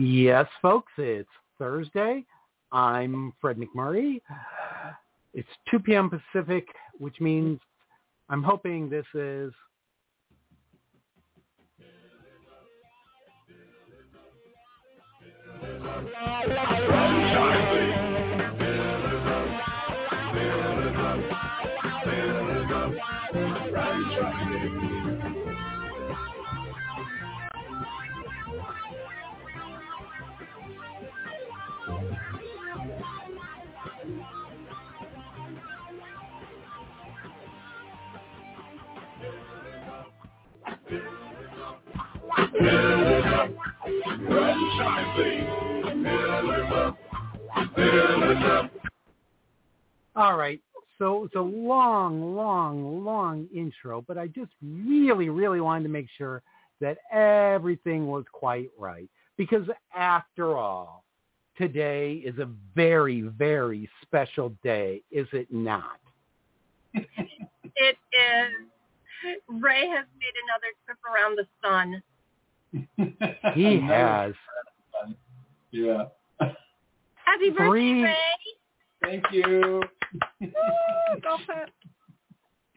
Yes, folks, it's Thursday. I'm Fred McMurray. It's 2 p.m. Pacific, which means I'm hoping this is All right. So it's a long, long, long intro, but I just really, really wanted to make sure that everything was quite right. Because after all, today is a very, very special day, is it not? it is. Ray has made another trip around the sun. He has. Yeah. Happy birthday, Three- Ray. Thank you. Woo.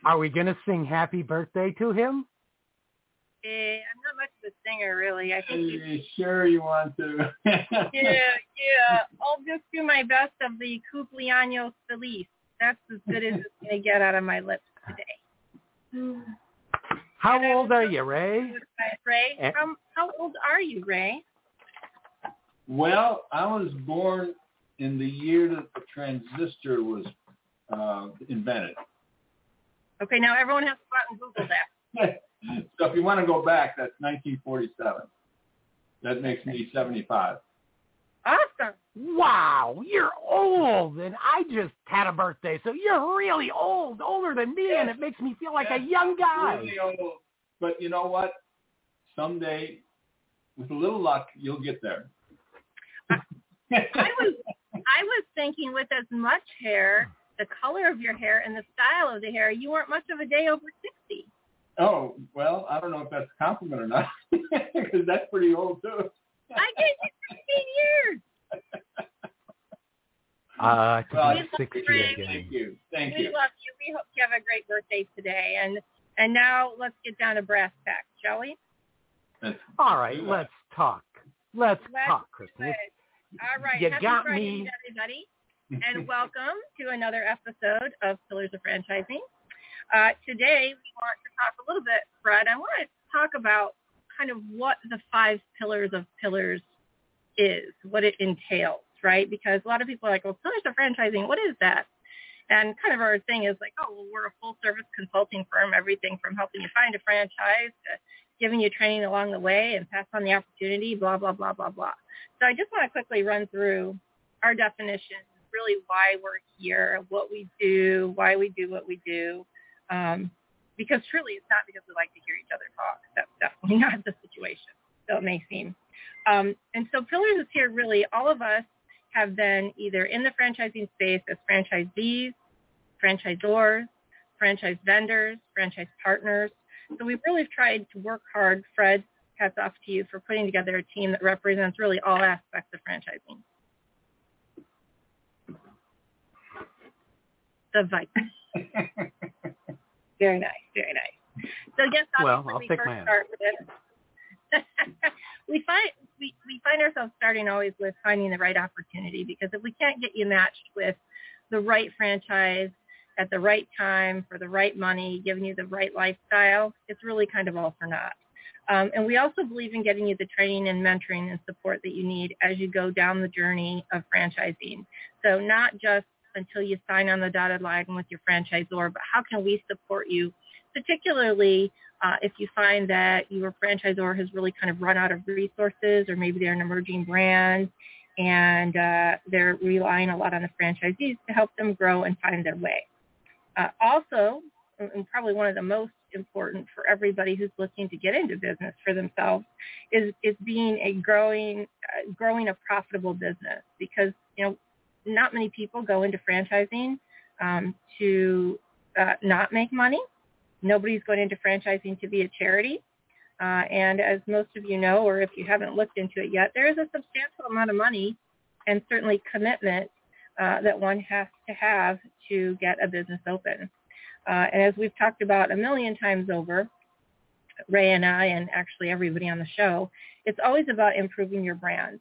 Are we going to sing happy birthday to him? Eh, I'm not much of a singer, really. I think you, Are you sure you want to? yeah, yeah. I'll just do my best of the cumpleaños feliz. That's as good as it's going to get out of my lips today. How And old are so you, Ray? Ray, Eh. how, how old are you, Ray? Well, I was born in the year that the transistor was uh, invented. Okay, now everyone has to go out and Google that. so if you want to go back, that's 1947. That makes me 75. Awesome. Wow, you're old, and I just had a birthday, so you're really old, older than me, and it makes me feel like a young guy. Really old. But you know what? Someday, with a little luck, you'll get there. I was I was thinking with as much hair, the color of your hair and the style of the hair, you weren't much of a day over sixty. Oh, well, I don't know if that's a compliment or not, because that's pretty old too. I gave you sixteen years. Uh, to Well, be we 60 love again. Thank you. Thank we you. love you. We hope you have a great birthday today. And and now let's get down to brass tacks, shall we? That's- All right, let's talk. Let's, Let's talk, Kristen. Good. All right. You Happy got Friday, me. everybody, and welcome to another episode of Pillars of Franchising. Uh, today, we want to talk a little bit, Fred. I want to talk about kind of what the five pillars of pillars is, what it entails, right? Because a lot of people are like, well, Pillars of Franchising, what is that? And kind of our thing is like, oh, well, we're a full service consulting firm, everything from helping you find a franchise to giving you training along the way and pass on the opportunity, blah, blah, blah, blah, blah. So I just want to quickly run through our definitions, really why we're here, what we do, why we do what we do. Um, because truly it's not because we like to hear each other talk. That's definitely not the situation, though it may seem. Um, and so Pillars is here really, all of us have been either in the franchising space as franchisees, franchisors, franchise vendors, franchise partners. So we've really tried to work hard. Fred, hats off to you for putting together a team that represents really all aspects of franchising. The Viking. Very nice, very nice. So yes, Well, I'll we take first my hand. start with we find we, we find ourselves starting always with finding the right opportunity because if we can't get you matched with the right franchise at the right time for the right money, giving you the right lifestyle, it's really kind of all for naught. Um, and we also believe in getting you the training and mentoring and support that you need as you go down the journey of franchising. So not just until you sign on the dotted line with your franchisor, but how can we support you, particularly uh, if you find that your franchisor has really kind of run out of resources or maybe they're an emerging brand and uh, they're relying a lot on the franchisees to help them grow and find their way. Uh, also, and probably one of the most important for everybody who's looking to get into business for themselves is is being a growing uh, growing a profitable business because you know not many people go into franchising um, to uh, not make money. Nobody's going into franchising to be a charity. Uh, and as most of you know, or if you haven't looked into it yet, there is a substantial amount of money and certainly commitment uh, that one has to have to get a business open. Uh, and as we've talked about a million times over, Ray and I, and actually everybody on the show, it's always about improving your brand.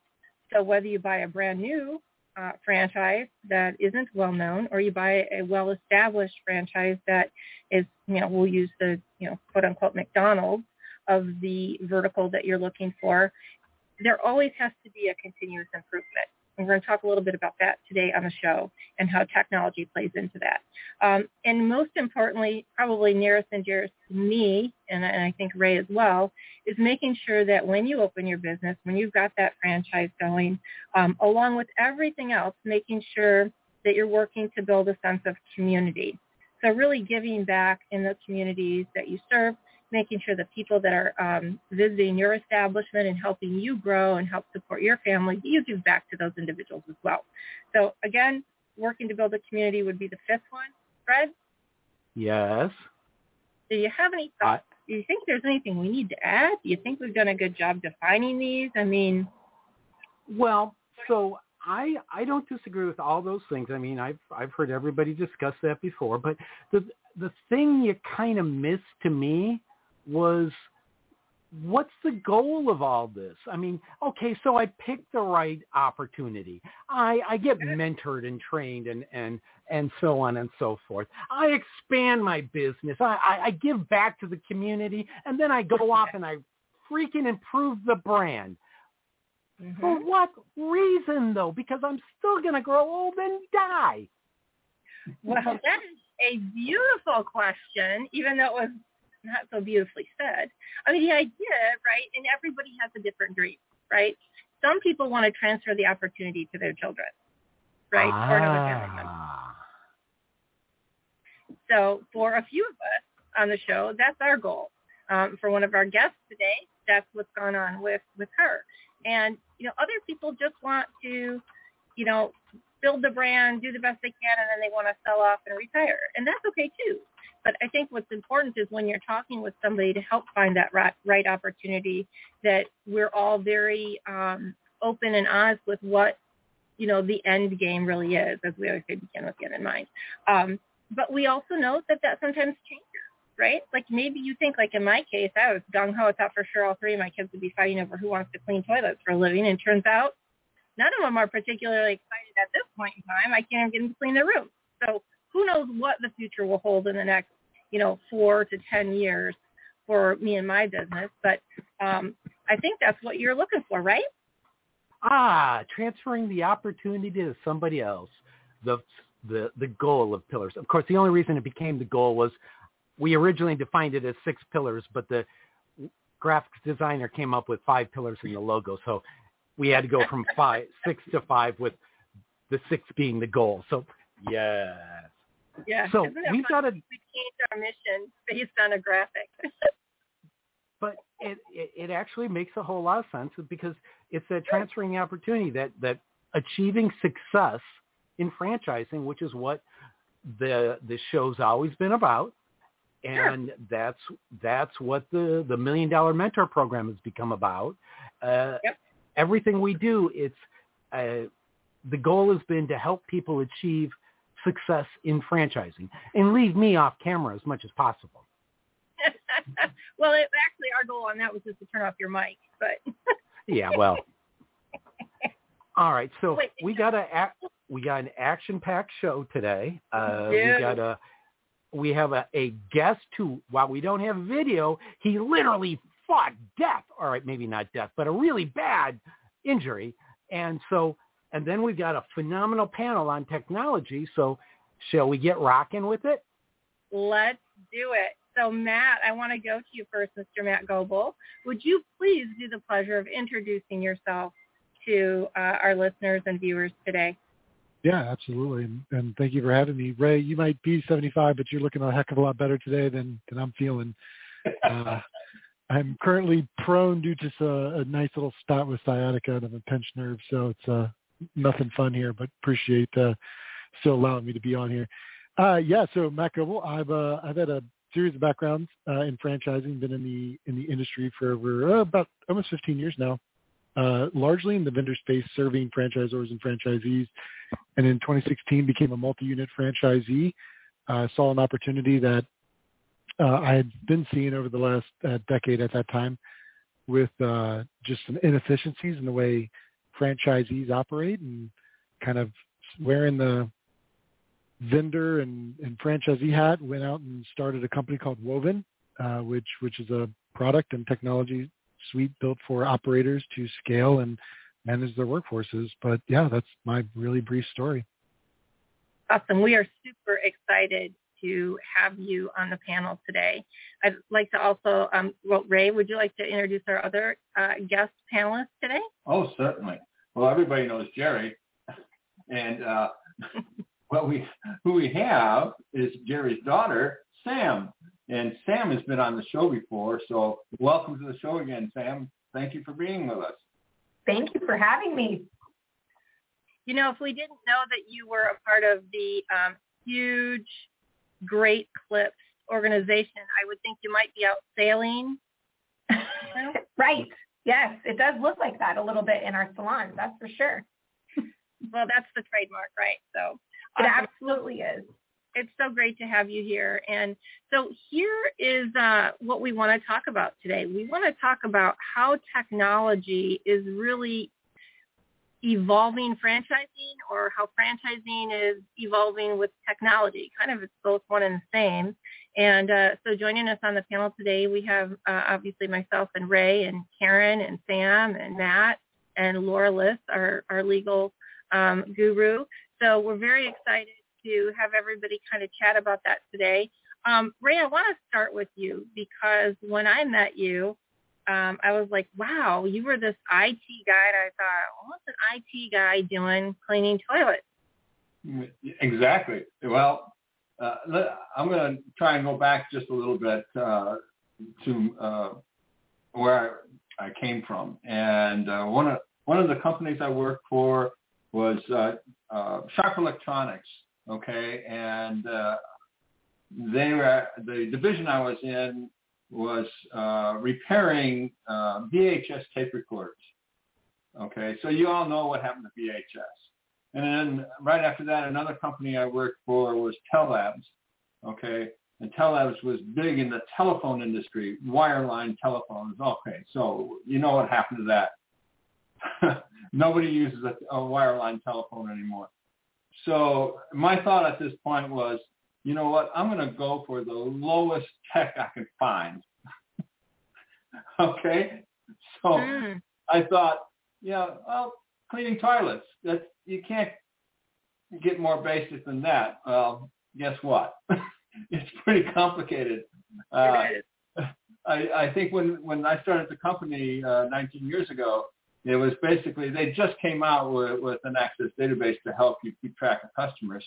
So whether you buy a brand new uh, franchise that isn't well known, or you buy a well-established franchise that is, you know, we'll use the, you know, quote unquote McDonald's of the vertical that you're looking for, there always has to be a continuous improvement. And we're going to talk a little bit about that today on the show and how technology plays into that. Um, and most importantly, probably nearest and dearest to me, and, and I think Ray as well, is making sure that when you open your business, when you've got that franchise going, um, along with everything else, making sure that you're working to build a sense of community. So really giving back in the communities that you serve, making sure that people that are um, visiting your establishment and helping you grow and help support your family, you give back to those individuals as well. So again, working to build a community would be the fifth one. Fred? Yes. Do you have any thoughts? Do you think there's anything we need to add? Do you think we've done a good job defining these? I mean, well, so I I don't disagree with all those things. I mean, I've I've heard everybody discuss that before, but the the thing you kind of miss to me was what's the goal of all this? I mean, okay, so I picked the right opportunity. I, I get mentored and trained and, and, and so on and so forth. I expand my business. I, I, I give back to the community and then I go off and I freaking improve the brand. Mm-hmm. For what reason though? Because I'm still going to grow old and die. Well, that is a beautiful question, even though it was not so beautifully said. I mean, the idea, right, and everybody has a different dream, right? Some people want to transfer the opportunity to their children, right, ah. or another family member. So for a few of us on the show, that's our goal. Um, for one of our guests today, that's what's gone on with with her. And you know, other people just want to, you know, build the brand, do the best they can, and then they want to sell off and retire, and that's okay too. But I think what's important is when you're talking with somebody to help find that right, right opportunity, that we're all very um, open and honest with what you know the end game really is, as we always say, begin with the end in mind. Um, but we also know that that sometimes changes, right? Like maybe you think, like in my case, I was gung ho. I thought for sure all three of my kids would be fighting over who wants to clean toilets for a living, and turns out none of them are particularly excited at this point in time. I can't even get them to clean their room. So who knows what the future will hold in the next, you know, four to ten years for me and my business. But um, I think that's what you're looking for, right? Ah, transferring the opportunity to somebody else. The the the goal of pillars. Of course, the only reason it became the goal was we originally defined it as six pillars, but the graphics designer came up with five pillars in the logo. So we had to go from five, six to five, with the six being the goal. So yes, yeah. So we've got to we changed our mission based on a graphic. but it, it it actually makes a whole lot of sense because it's that transferring the opportunity that that achieving success in franchising, which is what the the show's always been about. And sure. that's that's what the the million dollar mentor program has become about. Uh, yep. Everything we do, it's uh, the goal has been to help people achieve success in franchising and leave me off camera as much as possible. well, it, actually, our goal on that was just to turn off your mic, but yeah, well. All right, so Wait, we got a we got an action-packed show today. Uh, we got a we have a, a guest who, while we don't have video, he literally fought death. All right, maybe not death, but a really bad injury. And so and then we've got a phenomenal panel on technology. So shall we get rocking with it? Let's do it. So Matt, I want to go to you first, Mr. Matt Goebel. Would you please do the pleasure of introducing yourself to uh, our listeners and viewers today? Yeah, absolutely. And, and, thank you for having me. Ray, you might be 75, but you're looking a heck of a lot better today than, than I'm feeling. Uh, I'm currently prone due to a, a, nice little spot with sciatica and a pinched nerve, so it's uh, nothing fun here, but appreciate uh, still allowing me to be on here. Uh, yeah, so Matt Goebel, I've uh, I've had a series of backgrounds uh, in franchising. Been in the in the industry for over uh, about almost 15 years now. Uh, largely in the vendor space, serving franchisors and franchisees. And in 2016, became a multi-unit franchisee. Uh, saw an opportunity that uh, I had been seeing over the last uh, decade at that time with uh, just some inefficiencies in the way franchisees operate and kind of wearing the vendor and, and franchisee hat, went out and started a company called Woven, uh, which which is a product and technology suite built for operators to scale and manage their workforces. But yeah, that's my really brief story. Awesome. We are super excited to have you on the panel today. I'd like to also, um, well, Ray, would you like to introduce our other uh, guest panelists today? Oh, certainly. Well, everybody knows Jerry, and uh, what we who we have is Jerry's daughter, Sam. And Sam has been on the show before, so welcome to the show again, Sam. Thank you for being with us. Thank you for having me. You know, if we didn't know that you were a part of the um, huge Great Clips organization, I would think you might be out sailing. right. Yes, it does look like that a little bit in our salon. That's for sure. well, that's the trademark, right? So it um, absolutely is. It's so great to have you here. And so here is uh, what we want to talk about today. We want to talk about how technology is really evolving franchising or how franchising is evolving with technology. Kind of it's both one and the same. And uh, so joining us on the panel today, we have uh, obviously myself and Ray and Karen and Sam and Matt and Laura List, our, our legal um, guru. So we're very excited to have everybody kind of chat about that today. Um, Ray, I want to start with you because when I met you, um, I was like, wow, you were this IT guy. And I thought, what's an IT guy doing cleaning toilets? Exactly. Well, uh, I'm going to try and go back just a little bit uh, to uh, where I, I came from. And uh, one of one of the companies I worked for was uh, uh, Sharp Electronics. Okay, and uh, they were the division I was in was uh, repairing uh, VHS tape recorders. Okay, so you all know what happened to VHS. And then right after that, another company I worked for was Tellabs. Okay, and Tellabs was big in the telephone industry, wireline telephones. Okay, so you know what happened to that. Nobody uses a, a wireline telephone anymore. So my thought at this point was, you know what, I'm going to go for the lowest tech I can find. okay? So mm. I thought, yeah, well, cleaning toilets, that's, you can't get more basic than that. Well, guess what? it's pretty complicated. Uh, I, I think when, when I started the company uh, 19 years ago, it was basically they just came out with, with an access database to help you keep track of customers.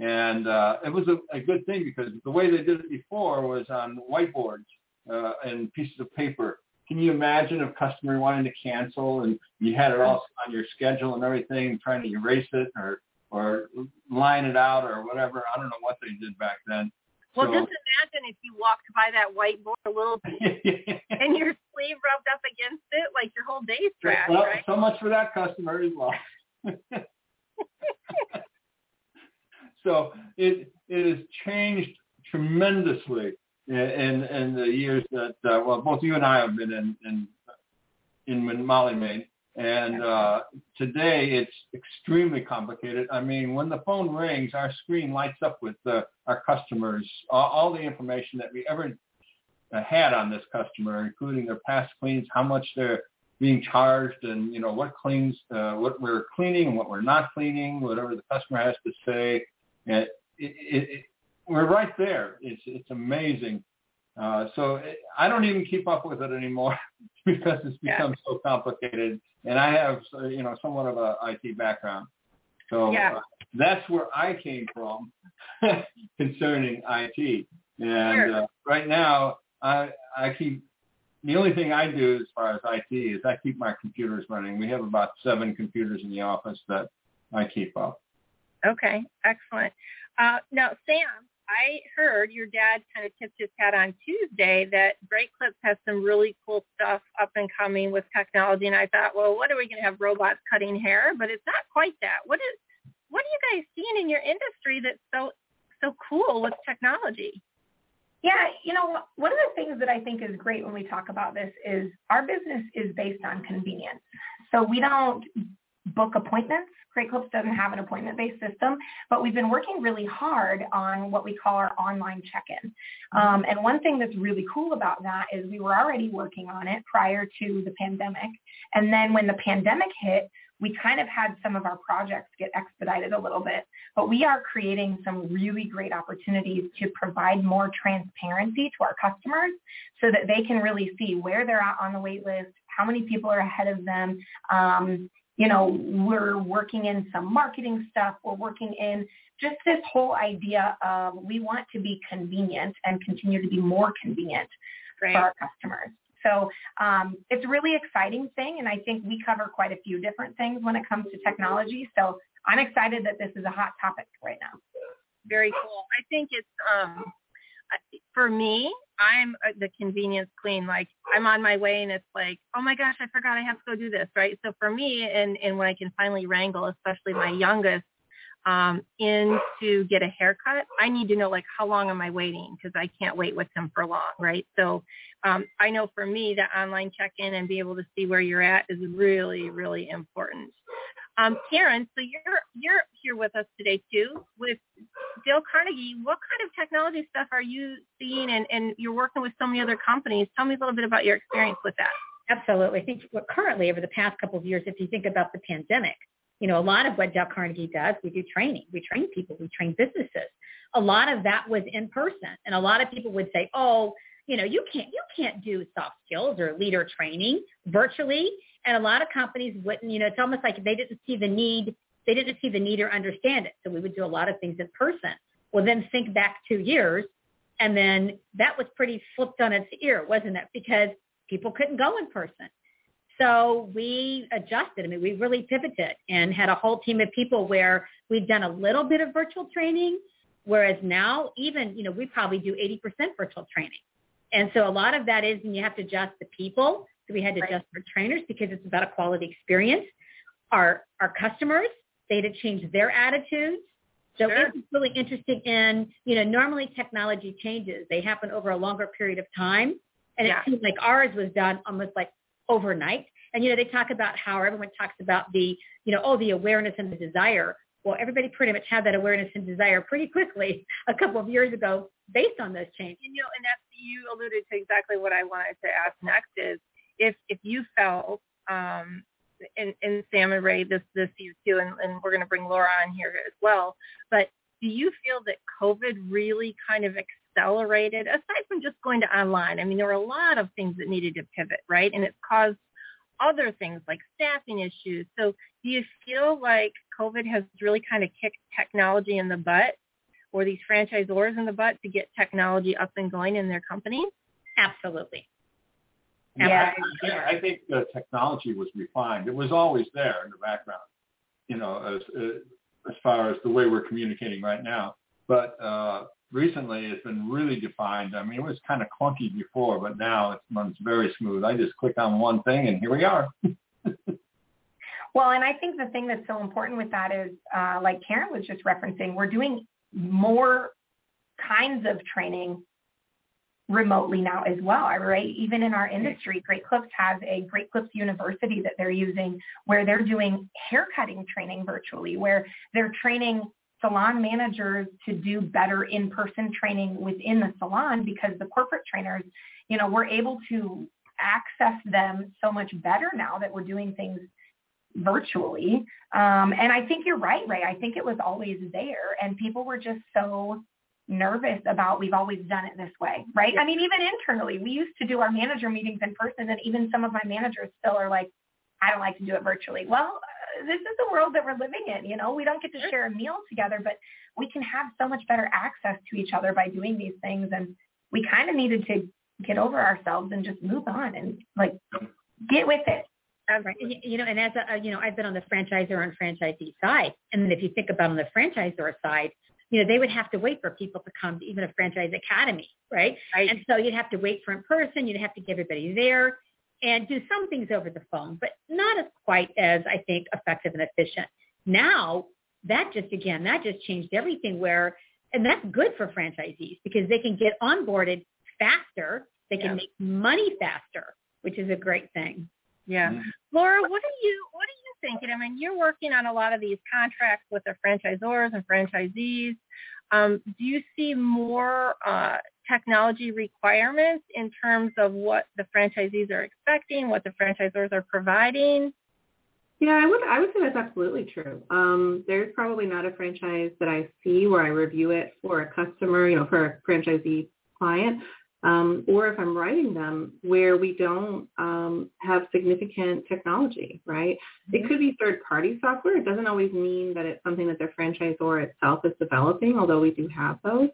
And uh, it was a, a good thing because the way they did it before was on whiteboards uh, and pieces of paper. Can you imagine a customer wanting to cancel and you had it all on your schedule and everything, trying to erase it or or line it out or whatever? I don't know what they did back then. Well, so, just imagine if you walked by that whiteboard a little bit and your sleeve rubbed up against it, like your whole day's trash, well, right? So much for that customer as well. so it it has changed tremendously in in the years that uh, well both you and I have been in in in Molly Maid and uh, today it's extremely complicated. I mean, when the phone rings, our screen lights up with uh, our customers, all, all the information that we ever uh, had on this customer, including their past cleans, how much they're being charged, and you know what cleans, uh, what we're cleaning and what we're not cleaning, whatever the customer has to say. And it, it, it, we're right there. It's it's amazing. Uh, so it, I don't even keep up with it anymore because it's become yeah. so complicated. And I have, you know, somewhat of a IT background. So yeah. uh, that's where I came from concerning IT. And sure. uh, right now, I I keep the only thing I do as far as IT is I keep my computers running. We have about seven computers in the office that I keep up. Okay, excellent. Uh, now, Sam, I heard your dad kind of tipped his hat on Tuesday that Great Clips has some really cool stuff up and coming with technology, and I thought, well, what are we going to have robots cutting hair? But it's not quite that. What is what are you guys seeing in your industry that's so so cool with technology? Yeah, you know, one of the things that I think is great when we talk about this is our business is based on convenience. So we don't book appointments. Great Clips doesn't have an appointment-based system, but we've been working really hard on what we call our online check-in. Um, and one thing that's really cool about that is we were already working on it prior to the pandemic. And then when the pandemic hit, we kind of had some of our projects get expedited a little bit, but we are creating some really great opportunities to provide more transparency to our customers so that they can really see where they're at on the wait list, how many people are ahead of them. Um, you know, we're working in some marketing stuff. We're working in just this whole idea of we want to be convenient and continue to be more convenient for our customers. So um, it's a really exciting thing, and I think we cover quite a few different things when it comes to technology. So I'm excited that this is a hot topic right now. Very cool. I think it's um, for me. I'm the convenience queen. Like I'm on my way, and it's like, oh my gosh, I forgot I have to go do this, right? So for me, and and when I can finally wrangle, especially my youngest um, in to get a haircut, I need to know like how long am I waiting because I can't wait with him for long, right? So um, I know for me that online check-in and be able to see where you're at is really, really important. Um, Karen, so you're you're here with us today too with Dale Carnegie. What kind of technology stuff are you seeing, and, and you're working with so many other companies? Tell me a little bit about your experience with that. Absolutely. I think currently over the past couple of years, if you think about the pandemic, you know, a lot of what Dale Carnegie does, we do training. We train people. We train businesses. A lot of that was in person. And a lot of people would say, oh, you know, you can't, you can't do soft skills or leader training virtually. And a lot of companies wouldn't, you know, it's almost like they didn't see the need. They didn't see the need or understand it. So we would do a lot of things in person. Well, then think back two years. And then that was pretty flipped on its ear, wasn't it? Because people couldn't go in person. So we adjusted. I mean, we really pivoted and had a whole team of people where we've done a little bit of virtual training, whereas now even, you know, we probably do 80% virtual training. And so a lot of that is, and you have to adjust the people. So we had to right. adjust our trainers because it's about a quality experience. Our, our customers, they had to change their attitudes. So sure. it's really interesting in, you know, normally technology changes. They happen over a longer period of time. And yeah. it seems like ours was done almost like overnight. And, you know, they talk about how everyone talks about the, you know, oh, the awareness and the desire. Well, everybody pretty much had that awareness and desire pretty quickly a couple of years ago based on those changes. And, you know, and that's, you alluded to exactly what I wanted to ask next is if, if you felt, um, and, and Sam and Ray, this, this you too, and, and we're going to bring Laura on here as well, but do you feel that COVID really kind of accelerated, aside from just going to online? I mean, there were a lot of things that needed to pivot, right? And it's caused other things like staffing issues. So do you feel like COVID has really kind of kicked technology in the butt or these franchisors in the butt to get technology up and going in their companies? Absolutely. Yeah, yeah, I think the technology was refined. It was always there in the background, you know, as as far as the way we're communicating right now. But uh, recently it's been really defined. I mean, it was kind of clunky before, but now it runs very smooth. I just click on one thing and here we are. well, and I think the thing that's so important with that is, uh, like Karen was just referencing, we're doing more kinds of training remotely now as well, right? Even in our industry, Great Clips has a Great Clips University that they're using where they're doing haircutting training virtually, where they're training salon managers to do better in-person training within the salon because the corporate trainers, you know, we're able to access them so much better now that we're doing things virtually. Um, and I think you're right, Ray. I think it was always there and people were just so nervous about we've always done it this way, right? I mean, even internally, we used to do our manager meetings in person and even some of my managers still are like, I don't like to do it virtually. Well, uh, this is the world that we're living in. You know, we don't get to share a meal together, but we can have so much better access to each other by doing these things. And we kind of needed to get over ourselves and just move on and like get with it. Right. You know, and as a, uh, you know, I've been on the franchisor and franchisee side, and then if you think about on the franchisor side, you know, they would have to wait for people to come to even a franchise academy, right? Right. And so you'd have to wait for in person. You'd have to get everybody there and do some things over the phone, but not as quite as I think effective and efficient. Now that just again, that just changed everything where, and that's good for franchisees because they can get onboarded faster. They can Yeah. make money faster, which is a great thing. Yeah. Mhm. Laura, what are you what are you thinking? I mean, you're working on a lot of these contracts with the franchisors and franchisees. Um, do you see more uh, technology requirements in terms of what the franchisees are expecting, what the franchisors are providing? Yeah, I would I would say that's absolutely true. Um, there's probably not a franchise that I see where I review it for a customer, you know, for a franchisee client, um, or if I'm writing them where we don't um, have significant technology, right? It could be third party software. It doesn't always mean that it's something that the franchisor itself is developing, although we do have those.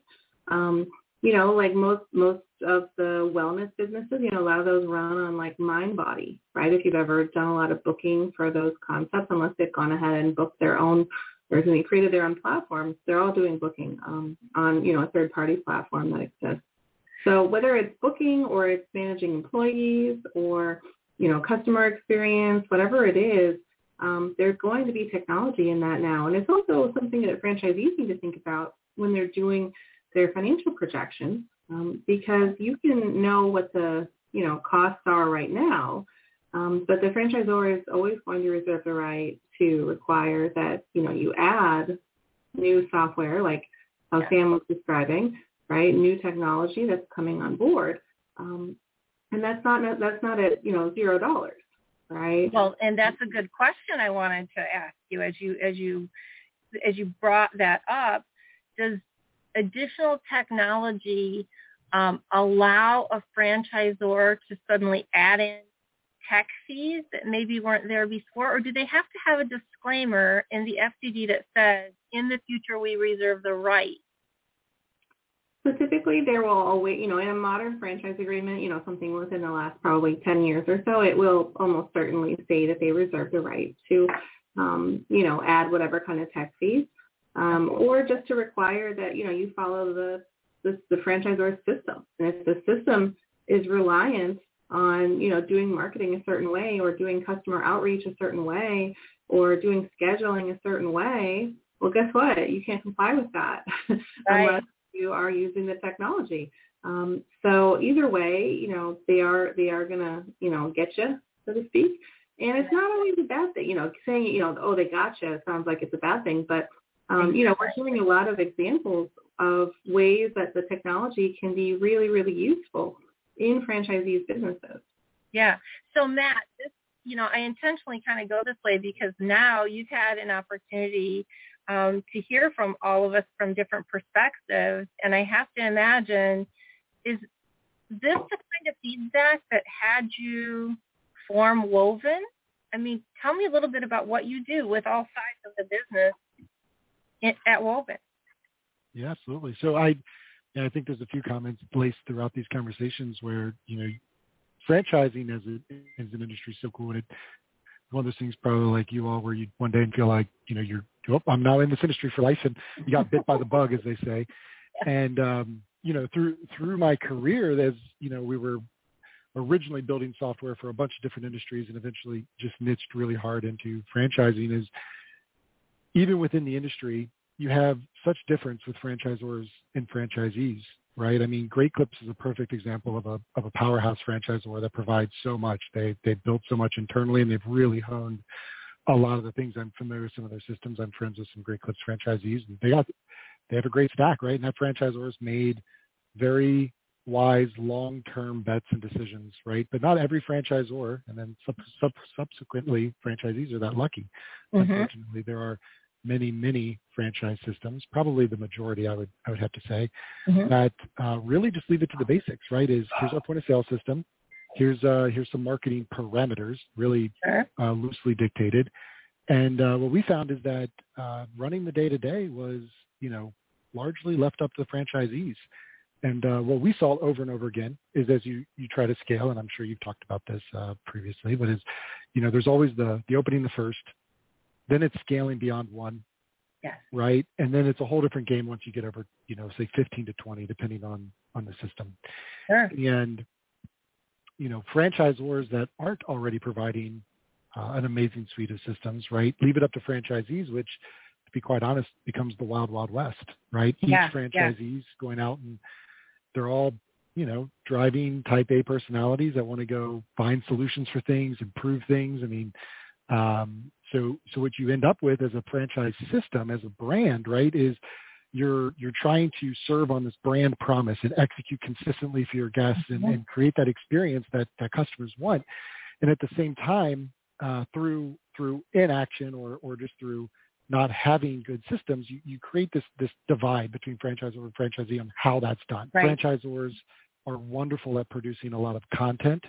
Um, you know, like most most of the wellness businesses, you know, a lot of those run on like MindBody, right? If you've ever done a lot of booking for those concepts, unless they've gone ahead and booked their own or they created their own platforms, they're all doing booking um, on, you know, a third party platform that exists. So whether it's booking or it's managing employees or, you know, customer experience, whatever it is, um, there's going to be technology in that now. And it's also something that franchisees need to think about when they're doing their financial projections um, because you can know what the you know costs are right now, um, but the franchisor is always going to reserve the right to require that you know you add new software like how. Sam was describing, right? New technology that's coming on board, um, and that's not that's not at you know zero dollars, right? Well, and that's a good question I wanted to ask you as you as you as you brought that up. Does additional technology um, allow a franchisor to suddenly add in tech fees that maybe weren't there before, or do they have to have a disclaimer in the FDD that says, "In the future, we reserve the right"? So typically there will always, you know, in a modern franchise agreement, you know, something within the last probably 10 years or so, it will almost certainly say that they reserve the right to, um, you know, add whatever kind of tech fees, um, or just to require that, you know, you follow the, the, the franchisor's system. And if the system is reliant on, you know, doing marketing a certain way or doing customer outreach a certain way or doing scheduling a certain way, well, guess what? You can't comply with that Right. unless you are using the technology. Um, so either way, you know, they are they are gonna, you know, get you, so to speak. And it's not always a bad thing, you know, saying, you know, oh, they got you sounds like it's a bad thing, but um, you know, we're hearing a lot of examples of ways that the technology can be really, really useful in franchisees' businesses. Yeah. So Matt, this you know, I intentionally kind of go this way because now you've had an opportunity um, to hear from all of us from different perspectives, and I have to imagine is this the kind of feedback that had you form Woven? I mean, tell me a little bit about what you do with all sides of the business at Woven. Yeah, absolutely. So I, yeah, I think there's a few comments placed throughout these conversations where you know, franchising as a as an industry is so cool, and it one of those things probably like you all where you one day and feel like you know you're oh, I'm now in this industry for life, and you got bit by the bug, as they say. And um, you know, through through my career, as you know, we were originally building software for a bunch of different industries, and eventually just niched really hard into franchising. Is even within the industry, you have such difference with franchisors and franchisees, right? I mean, Great Clips is a perfect example of a of a powerhouse franchisor that provides so much. They they've built so much internally, and they've really honed a lot of the things. I'm familiar with some of their systems. I'm friends with some Great Clips franchisees, and they got they have a great stack, right? And that franchisor has made very wise long-term bets and decisions, right? But not every franchisor, and then sub, sub, subsequently franchisees are that lucky. Mhm. Unfortunately, there are many, many franchise systems, probably the majority, I would, I would have to say, Mhm. that uh, really just leave it to the basics, right? Is here's our point of sale system, here's uh, here's some marketing parameters, really Sure. uh, loosely dictated, and uh, what we found is that uh, running the day to day was, you know, largely left up to the franchisees. And uh, what we saw over and over again is as you, you try to scale, and I'm sure you've talked about this uh, previously, but is, you know, there's always the, the opening the first, then it's scaling beyond one, Yes. right? And then it's a whole different game once you get over, you know, say 15 to 20, depending on on the system. Sure. And you know, franchisors that aren't already providing uh, an amazing suite of systems, right? Leave it up to franchisees, which, to be quite honest, becomes the wild, wild west, right? Each yeah. franchisee's going out and they're all, you know, driving type A personalities that want to go find solutions for things, improve things. I mean, um, so so what you end up with as a franchise system, as a brand, right, is you're you're trying to serve on this brand promise and execute consistently for your guests and, Mhm. and create that experience that that customers want. And at the same time, uh, through through inaction or or just through not having good systems, you, you create this this divide between franchisor and franchisee on how that's done. Right. Franchisors are wonderful at producing a lot of content.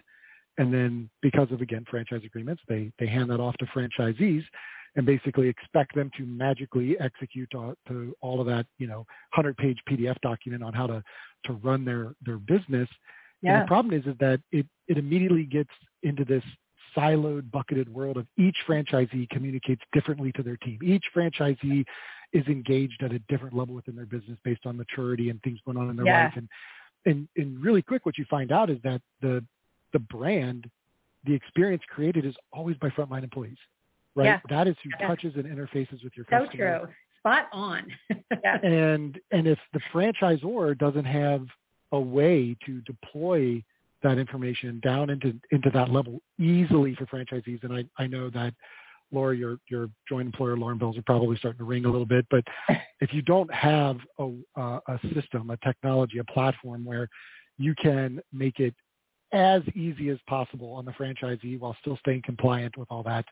And then because of again franchise agreements, they they hand that off to franchisees and basically expect them to magically execute to, to all of that, you know, 100-page PDF document on how to to run their their business. And Yeah. the problem is, is that it it immediately gets into this siloed, bucketed world of each franchisee communicates differently to their team. Each franchisee is engaged at a different level within their business based on maturity and things going on in their Yeah. life. And and and really quick, what you find out is that the the brand, the experience created is always by frontline employees, right? Yeah. That is who Yeah. touches and interfaces with your So customer. true. Spot on. Yeah. And and if the franchisor doesn't have a way to deploy that information down into into that level easily for franchisees, and I, I know that Laura, your your joint employer alarm bells are probably starting to ring a little bit, but if you don't have a uh, a system, a technology, a platform where you can make it as easy as possible on the franchisee while still staying compliant with all that,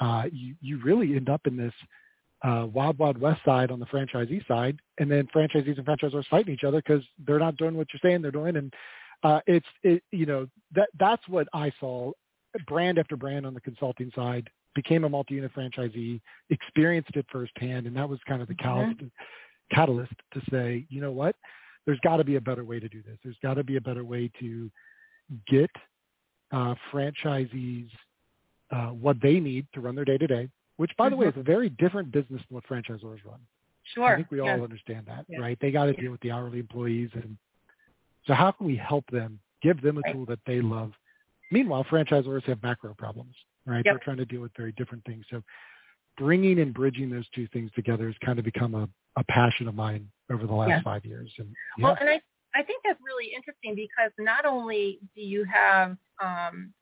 uh, you you really end up in this uh, wild wild west side on the franchisee side, and then franchisees and franchisors fighting each other because they're not doing what you're saying they're doing, and uh, it's it you know that that's what I saw brand after brand on the consulting side became a multi-unit franchisee, experienced it firsthand, and that was kind of the catalyst, catalyst to say, you know what, there's got to be a better way to do this. There's got to be a better way to get uh, franchisees uh, what they need to run their day to day. Which, by the way, is a very different business than what franchisors run. Sure. I think we all understand that, Yeah. right? They got to deal with the hourly employees, and so how can we help them? Give them a Right. tool that they love. Meanwhile, franchisors have macro problems, right? Yep. They're trying to deal with very different things. So, bringing and bridging those two things together has kind of become a, a passion of mine over the last Yeah. five years. And Well, and I I think that's really interesting because not only do you have um,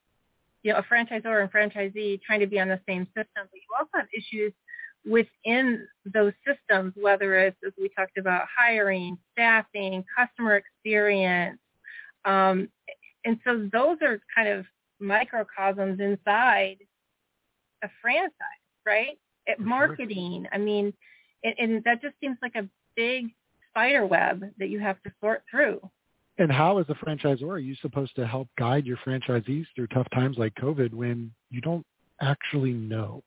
you know a franchisor and franchisee trying to be on the same system, but you also have issues within those systems, whether it's as we talked about hiring, staffing, customer experience, um, and so those are kind of microcosms inside a franchise, right? At marketing, I mean, and, and that just seems like a big spider web that you have to sort through. And how, as a franchisor, are you supposed to help guide your franchisees through tough times like COVID when you don't actually know?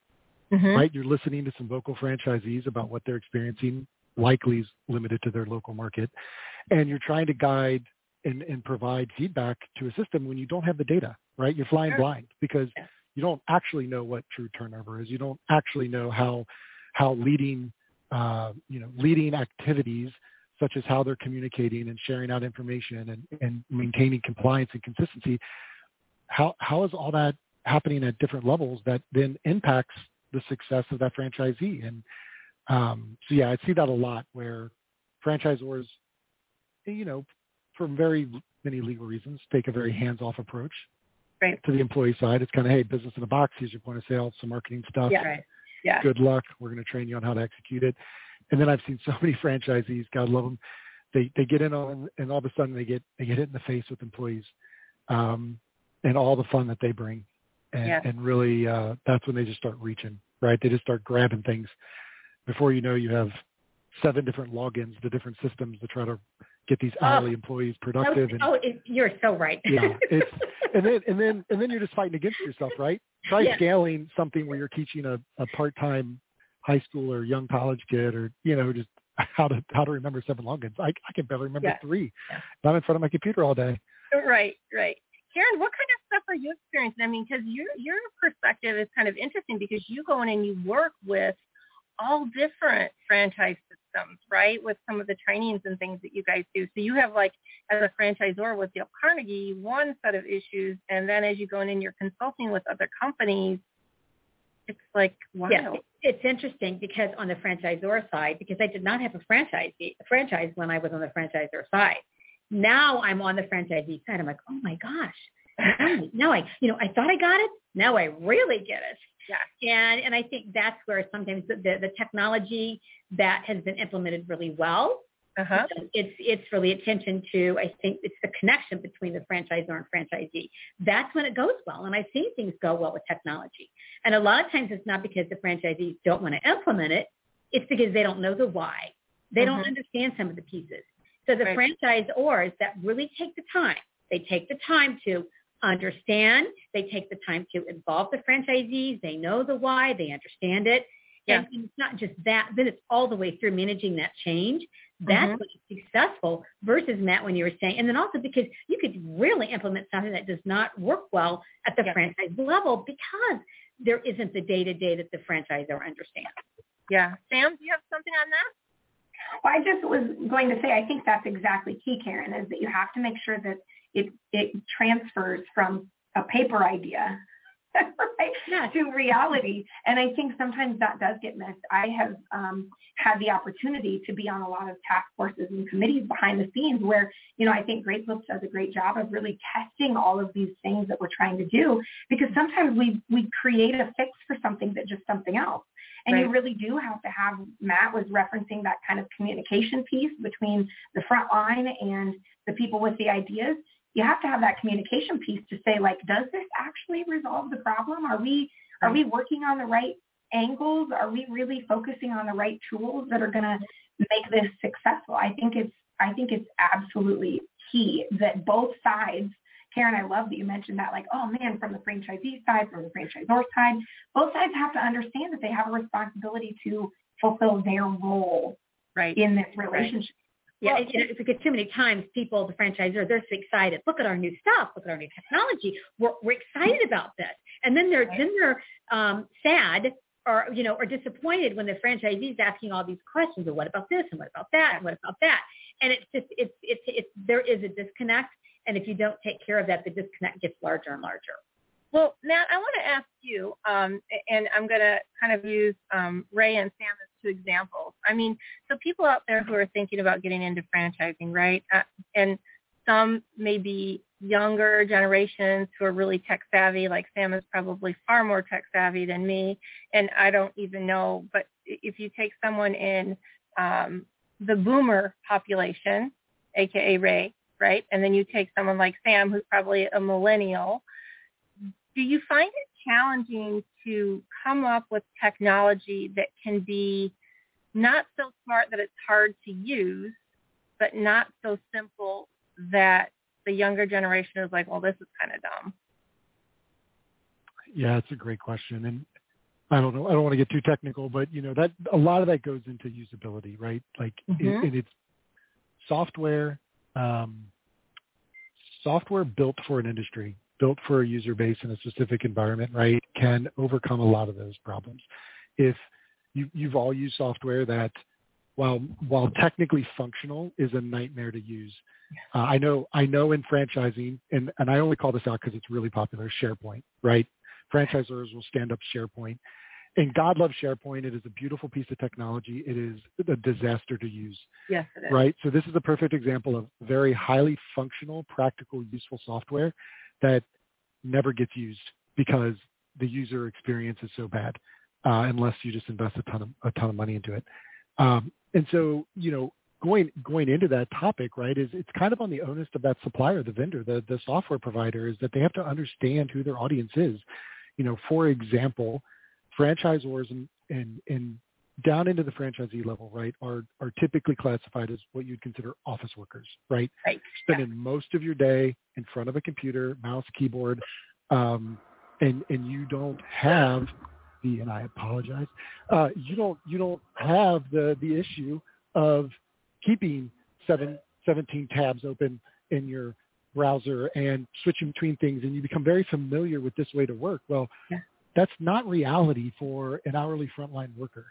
Mm-hmm. right? You're listening to some vocal franchisees about what they're experiencing, likely is limited to their local market, and you're trying to guide and, and provide feedback to a system when you don't have the data, right? You're flying Sure. blind because you don't actually know what true turnover is. You don't actually know how how leading uh, you know leading activities such as how they're communicating and sharing out information and, and maintaining compliance and consistency. How how is all that happening at different levels that then impacts the success of that franchisee. And um, so, yeah, I see that a lot where franchisors, you know, for very many legal reasons, take a very hands-off approach Right. to the employee side. It's kind of, hey, business in a box. Here's your point of sale, some marketing stuff. Yeah. Right. Yeah. Good luck. We're going to train you on how to execute it. And then I've seen so many franchisees, God love them, they they get in on, and all of a sudden they get they get hit in the face with employees, um, and all the fun that they bring, and, Yeah. and really uh, that's when they just start reaching, right? They just start grabbing things. Before you know, you have seven different logins to different systems to try to get these Oh. hourly employees productive. and oh, it, you're so right. yeah, it's and then and then and then you're just fighting against yourself, right? Try Yeah. scaling something where you're teaching a, a part-time high school or young college kid, or you know, just how to how to remember seven logins. I I can barely remember Yeah. three. Yeah. I'm in front of my computer all day. Right. Right. Karen, what kind of stuff are you experiencing? I mean, because your your perspective is kind of interesting because you go in and you work with all different franchise systems, right? With some of the trainings and things that you guys do. So you have like, as a franchisor with Dale Carnegie, one set of issues, and then as you go in and you're consulting with other companies, it's like wow. Yeah, it's interesting because on the franchisor side, because I did not have a franchise a franchise when I was on the franchisor side. Now I'm on the franchisee side. I'm like, oh my gosh, now, now I, you know, I thought I got it. Now I really get it. Yeah. And and I think that's where sometimes the, the, the technology that has been implemented really well uh-huh. It's it's really attention to I think it's the connection between the franchisor and franchisee. That's when it goes well, and I've seen things go well with technology. And a lot of times it's not because the franchisees don't want to implement it; it's because they don't know the why. They mm-hmm. don't understand some of the pieces. So the right. franchisors that really take the time, they take the time to understand. They take the time to involve the franchisees. They know the why. They understand it. Yeah. And it's not just that, then it's all the way through managing that change. That's mm-hmm. what's successful versus Matt when you were saying, and then also because you could really implement something that does not work well at the yeah. franchise level because there isn't the day to day that the franchisor understands. Yeah. Sam, do you have something on that? Well, I just was going to say, I think that's exactly key, Karen, is that you have to make sure that it, it transfers from a paper idea right, yeah. to reality. And I think sometimes that does get missed. I have um, had the opportunity to be on a lot of task forces and committees behind the scenes where, you know, I think Great Clips does a great job of really testing all of these things that we're trying to do because sometimes we, we create a fix for something that just something else. And right. you really do have to have, Matt was referencing that kind of communication piece between the front line and the people with the ideas you have to have that communication piece to say like, does this actually resolve the problem? Are we are we working on the right angles? Are we really focusing on the right tools that are going to make this successful? I think it's I think it's absolutely key that both sides Karen, I love that you mentioned that, like, oh man, from the franchisee side, from the franchisor side, both sides have to understand that they have a responsibility to fulfill their role right. in this relationship. Yeah, well, it's like too many times people, the franchisor, they're so excited. Look at our new stuff. Look at our new technology. We're, we're excited about this. And then they're, right. then they're um, sad or, you know, or disappointed when the franchisee is asking all these questions. Well, what about this? And what about that? And what about that? And it's just, it's, it's, it's, there is a disconnect. And if you don't take care of that, the disconnect gets larger and larger. Well, Matt, I want to ask you, um, and I'm going to kind of use um, Ray and Sam as two examples. I mean, so people out there who are thinking about getting into franchising, right? Uh, and some may be younger generations who are really tech savvy, like Sam is probably far more tech savvy than me, and I don't even know. But if you take someone in um, the boomer population, aka Ray, right, and then you take someone like Sam, who's probably a millennial, do you find it challenging to come up with technology that can be not so smart that it's hard to use, but not so simple that the younger generation is like, well, this is kind of dumb? Yeah, it's a great question. And I don't know, I don't want to get too technical, but you know, that a lot of that goes into usability, right? Like mm-hmm. it, it's software, um, software built for an industry built for a user base in a specific environment, right, can overcome a lot of those problems. If you, you've all used software that, while while technically functional, is a nightmare to use. Uh, I know I know in franchising, and, and I only call this out because it's really popular. SharePoint, right? Franchisors will stand up SharePoint, and God loves SharePoint. It is a beautiful piece of technology. It is a disaster to use. Yes, it is. Right. So this is a perfect example of very highly functional, practical, useful software that never gets used because the user experience is so bad, uh, unless you just invest a ton of a ton of money into it. Um, and so, you know, going going into that topic, right, is it's kind of on the onus of that supplier, the vendor, the the software provider, is that they have to understand who their audience is. You know, for example, franchisors and and, and down into the franchisee level, right, are are typically classified as what you'd consider office workers, right? Right. Spending yeah. most of your day in front of a computer, mouse, keyboard, um, and and you don't have the and I apologize, uh, you don't you don't have the the issue of keeping seven, 17 tabs open in your browser and switching between things, and you become very familiar with this way to work. Well, that's not reality for an hourly frontline worker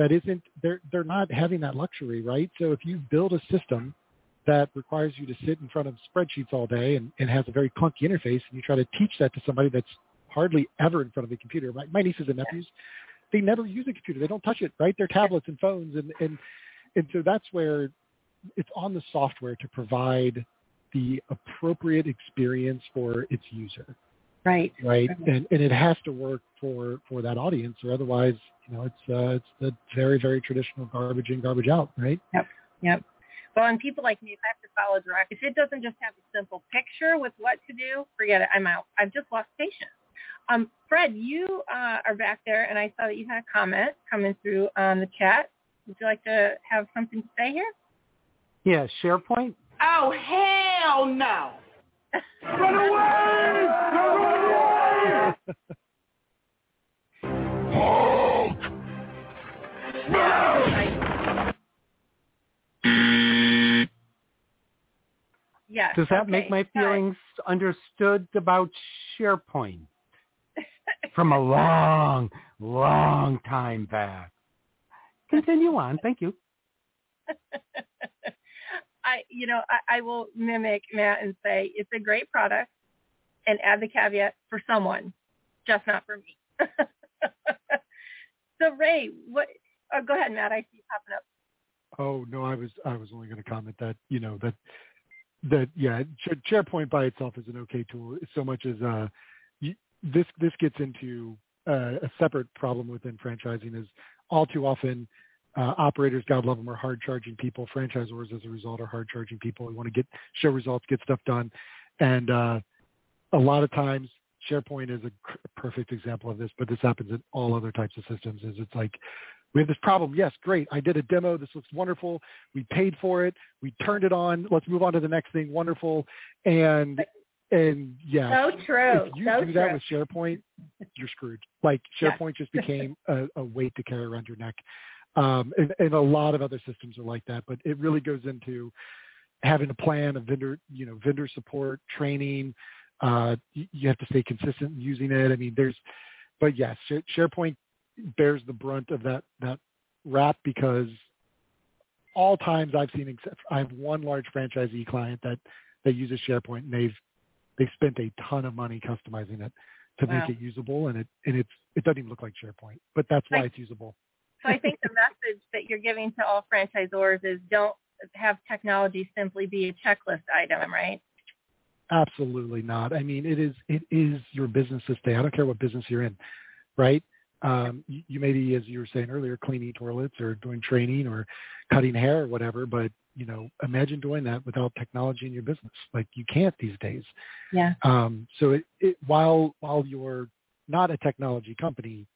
that isn't they're they're not having that luxury, right? So if you build a system that requires you to sit in front of spreadsheets all day and, and has a very clunky interface, and you try to teach that to somebody that's hardly ever in front of a computer. My, my nieces and nephews, they never use a computer. They don't touch it, right? They're tablets and phones, and and and so that's where it's on the software to provide the appropriate experience for its user. Right. Right. And and it has to work for for that audience, or otherwise, you know, it's uh, it's the very very traditional garbage in, garbage out, right? Yep. Yep. Well, and people like me, if I have to follow direct, if it doesn't just have a simple picture with what to do, forget it. I'm out. I've just lost patience. Um, Fred, you uh, are back there, and I saw that you had a comment coming through on the chat. Would you like to have something to say here? Yeah, SharePoint. Oh hell no! Run away! Run away! Hulk! Yes. Does that okay. make my All right. feelings understood about SharePoint from a long, long time back? Continue on. Thank you. I, you know, I, I will mimic Matt and say it's a great product, and add the caveat for someone, just not for me. so Ray, what? Oh, go ahead, Matt. I see you popping up. Oh no, I was I was only going to comment that you know that that yeah, SharePoint by itself is an okay tool. So much as uh, you, this this gets into uh, a separate problem within franchising is all too often uh, operators, God love them, are hard charging people. Franchisors, as a result, are hard charging people. We want to get show results, get stuff done, and uh, a lot of times SharePoint is a perfect example of this. But this happens in all other types of systems. Is it's like we have this problem. Yes, great. I did a demo. This looks wonderful. We paid for it. We turned it on. Let's move on to the next thing. Wonderful. And and yeah, So true. if you so do true. that with SharePoint, you're screwed. Like. SharePoint just became a, a weight to carry around your neck. Um, and, and a lot of other systems are like that, but it really goes into having a plan of vendor, you know, vendor support, training. Uh, you, you have to stay consistent in using it. I mean, there's, but yes, SharePoint bears the brunt of that that rap because all times I've seen, except I have one large franchisee client that that uses SharePoint, and they've they've spent a ton of money customizing it to Wow. make it usable, and it and it's it doesn't even look like SharePoint, but that's why Like- it's usable. So I think the message that you're giving to all franchisors is don't have technology simply be a checklist item, right? Absolutely not. I mean, it is it is your business this day. I don't care what business you're in, right? Um, you, you may be, as you were saying earlier, cleaning toilets or doing training or cutting hair or whatever. But you know, imagine doing that without technology in your business. Like you can't these days. Yeah. Um, so it, it, while while you're not a technology company,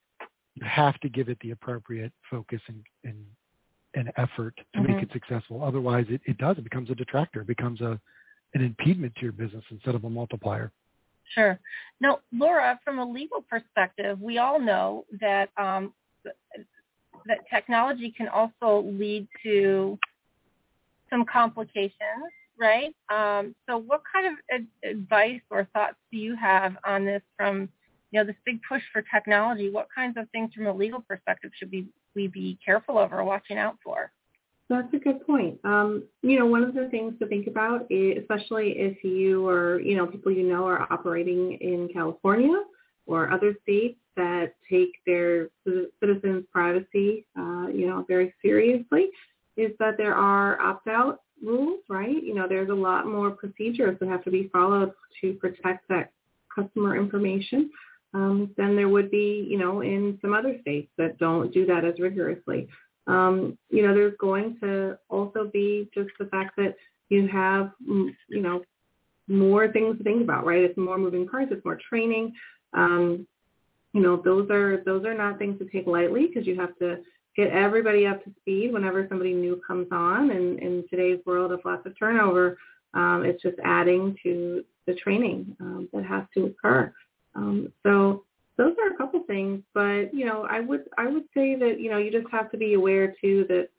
you have to give it the appropriate focus and and, and effort to Mhm. make it successful. Otherwise, it, it does. It becomes a detractor. It becomes a an impediment to your business instead of a multiplier. Sure. Now, Laura, from a legal perspective, we all know that um, that technology can also lead to some complications, right? Um, so, what kind of ad- advice or thoughts do you have on this? From you know this big push for technology, what kinds of things from a legal perspective should we we be careful of or watching out for? That's a good point. Um, you know, one of the things to think about, is, especially if you or you know people you know are operating in California or other states that take their citizens' privacy, uh, you know, very seriously, is that there are opt-out rules, right? You know, there's a lot more procedures that have to be followed to protect that customer information um, than there would be, you know, in some other states that don't do that as rigorously um, you know, there's going to also be just the fact that you have, mm, you know, more things to think about, right? It's more moving parts, it's more training. Um, you know, those are those are not things to take lightly because you have to get everybody up to speed whenever somebody new comes on. And in today's world of lots of turnover, um, it's just adding to the training um, that has to occur. Um, so those are a couple things, but you know, I would I would say that you know you just have to be aware too that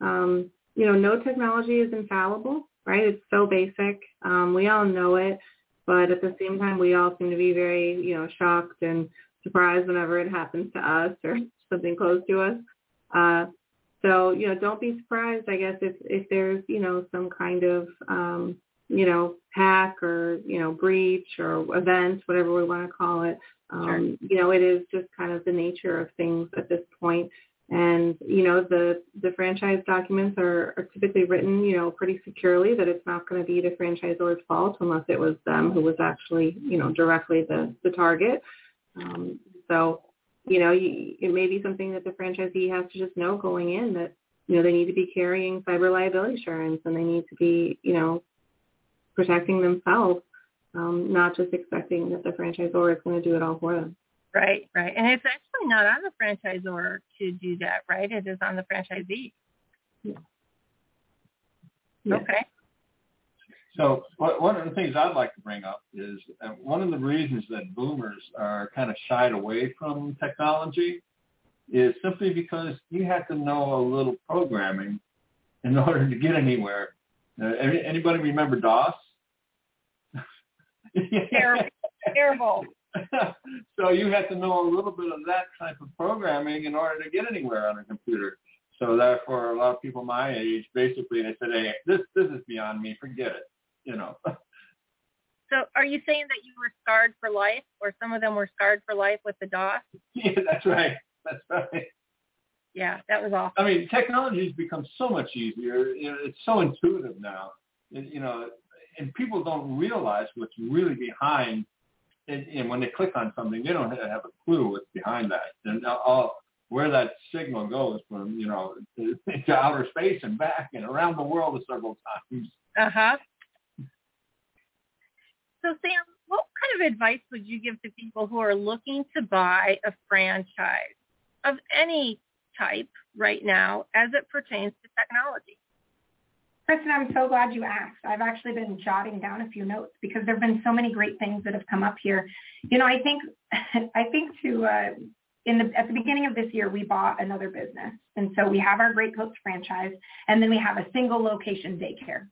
um, you know no technology is infallible, right? It's so basic. Um, we all know it, but at the same time, we all seem to be very you know shocked and surprised whenever it happens to us or something close to us. Uh, so, you know, don't be surprised, I guess, if, if there's, you know, some kind of, um, you know, hack or, you know, breach or event, whatever we want to call it. Um, Sure. You know, it is just kind of the nature of things at this point. And, you know, the, the franchise documents are, are typically written, you know, pretty securely that it's not going to be the franchisor's fault unless it was them who was actually, you know, directly the, the target. Um, so, you know, you, it may be something that the franchisee has to just know going in that, you know, they need to be carrying cyber liability insurance and they need to be, you know, protecting themselves, um, not just expecting that the franchisor is going to do it all for them. Right, right. And it's actually not on the franchisor to do that, right? It is on the franchisee. Yeah. Okay. So one one of the things I'd like to bring up is uh, one of the reasons that boomers are kind of shied away from technology is simply because you have to know a little programming in order to get anywhere. Uh, anybody remember DOS? Terrible. Terrible. so you have to know a little bit of that type of programming in order to get anywhere on a computer. So therefore, a lot of people my age, basically, they said, "Hey, this this is beyond me. Forget it." You know. So are you saying that you were scarred for life or some of them were scarred for life with the DOS? yeah, that's right. That's right. Yeah, that was awful. I mean, technology has become so much easier. You know, it's so intuitive now. You know, and people don't realize what's really behind. And, and when they click on something, they don't have a clue what's behind that, and all, where that signal goes from you know to outer space and back and around the world several times. Uh-huh. So Sam, what kind of advice would you give to people who are looking to buy a franchise of any type right now as it pertains to technology? Kristen, I'm so glad you asked. I've actually been jotting down a few notes because there have been so many great things that have come up here. You know, I think, I think to, uh, in the, at the beginning of this year, we bought another business. And so we have our Great Clips franchise and then we have a single location daycare.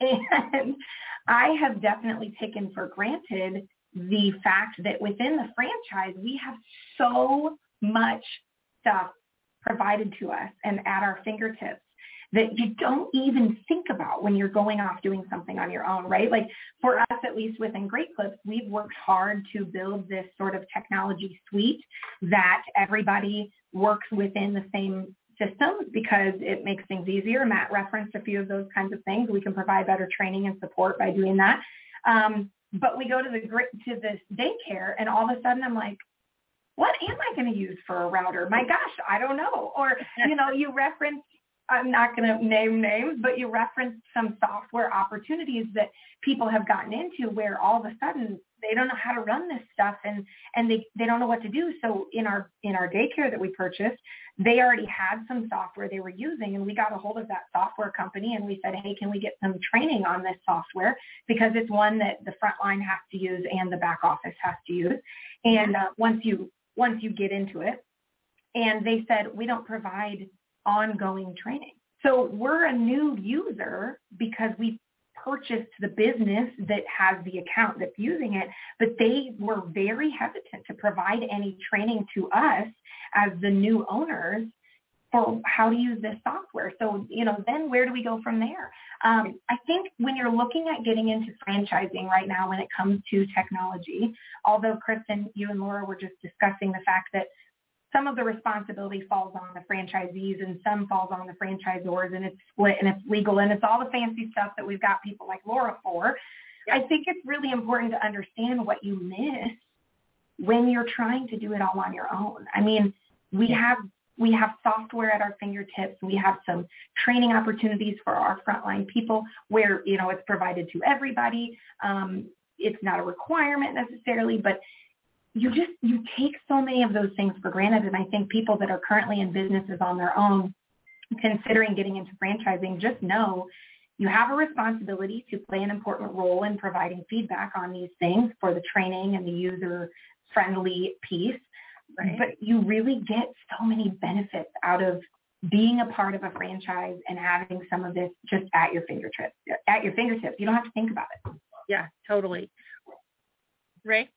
And I have definitely taken for granted the fact that within the franchise, we have so much stuff provided to us and at our fingertips that you don't even think about when you're going off doing something on your own, right? Like for us, at least within Great Clips, we've worked hard to build this sort of technology suite that everybody works within the same system because it makes things easier. Matt referenced a few of those kinds of things. We can provide better training and support by doing that. Um, but we go to the to this daycare, and all of a sudden I'm like, what am I going to use for a router? My gosh, I don't know. Or you know, you reference. I'm not going to name names, but you referenced some software opportunities that people have gotten into where all of a sudden they don't know how to run this stuff and and they they don't know what to do. So in our in our daycare that we purchased, they already had some software they were using and we got a hold of that software company and we said, hey, can we get some training on this software because it's one that the front line has to use and the back office has to use. And uh, once you once you get into it, and they said we don't provide ongoing training. So we're a new user because we purchased the business that has the account that's using it, but they were very hesitant to provide any training to us as the new owners for how to use this software. So, you know, then where do we go from there? Um, I think when you're looking at getting into franchising right now when it comes to technology, although Kristen, you and Laura were just discussing the fact that some of the responsibility falls on the franchisees and some falls on the franchisors and it's split and it's legal and it's all the fancy stuff that we've got people like Laura for. I think it's really important to understand what you miss when you're trying to do it all on your own. I mean, we have we have software at our fingertips. We have some training opportunities for our frontline people where, you know, it's provided to everybody. Um, it's not a requirement necessarily, but you just, you take so many of those things for granted. And I think people that are currently in businesses on their own, considering getting into franchising, just know you have a responsibility to play an important role in providing feedback on these things for the training and the user friendly piece. Right. But you really get so many benefits out of being a part of a franchise and having some of this just at your fingertips. At your fingertips, you don't have to think about it. Yeah, totally. Ray?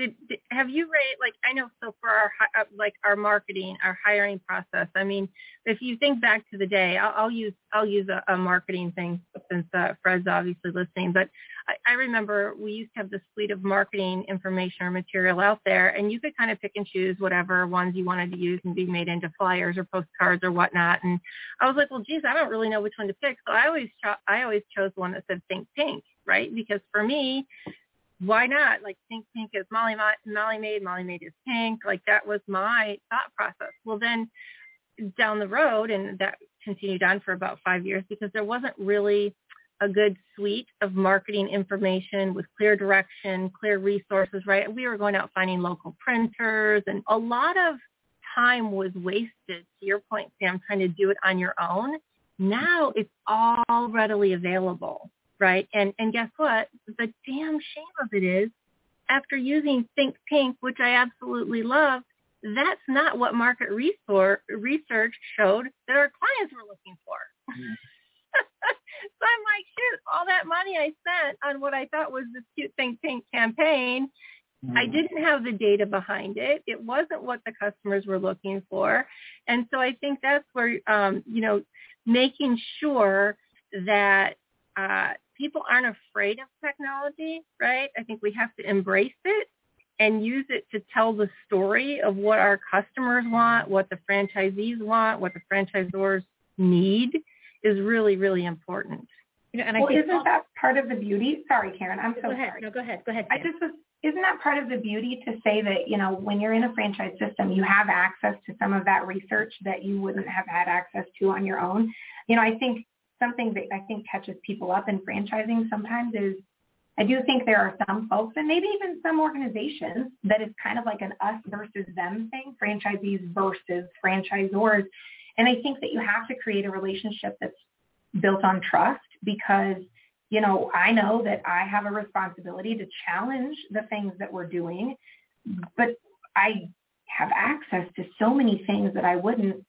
Did, did have you rate like I know so for our uh, like our marketing, our hiring process. I mean, if you think back to the day, I'll, I'll use I'll use a, a marketing thing since uh, Fred's obviously listening. But I, I remember we used to have this suite of marketing information or material out there, and you could kind of pick and choose whatever ones you wanted to use and be made into flyers or postcards or whatnot. And I was like, well, geez, I don't really know which one to pick. So I always cho- I always chose one that said Think Pink, right? Because for me, why not? Like Think Pink is Molly Molly Maid, Molly Maid is pink. Like that was my thought process. Well, then down the road, and that continued on for about five years because there wasn't really a good suite of marketing information with clear direction, clear resources, right? We were going out finding local printers and a lot of time was wasted, to your point, Sam, trying to do it on your own. Now it's all readily available right? And and guess what? The damn shame of it is, after using Think Pink, which I absolutely love, that's not what market research showed that our clients were looking for. Mm. so I'm like, shoot, all that money I spent on what I thought was this cute Think Pink campaign, mm. I didn't have the data behind it. It wasn't what the customers were looking for. And so I think that's where, um, you know, making sure that uh, people aren't afraid of technology, right? I think we have to embrace it and use it to tell the story of what our customers want, what the franchisees want, what the franchisors need is really, really important. You know, and I well, think isn't that part of the beauty? Sorry, Karen, I'm so go ahead. sorry. No, go ahead. Go ahead. I just was. Isn't that part of the beauty to say that you know when you're in a franchise system, you have access to some of that research that you wouldn't have had access to on your own? You know, I think something that I think catches people up in franchising sometimes is I do think there are some folks and maybe even some organizations that is kind of like an us versus them thing, franchisees versus franchisors. And I think that you have to create a relationship that's built on trust because, you know, I know that I have a responsibility to challenge the things that we're doing, but I have access to so many things that I wouldn't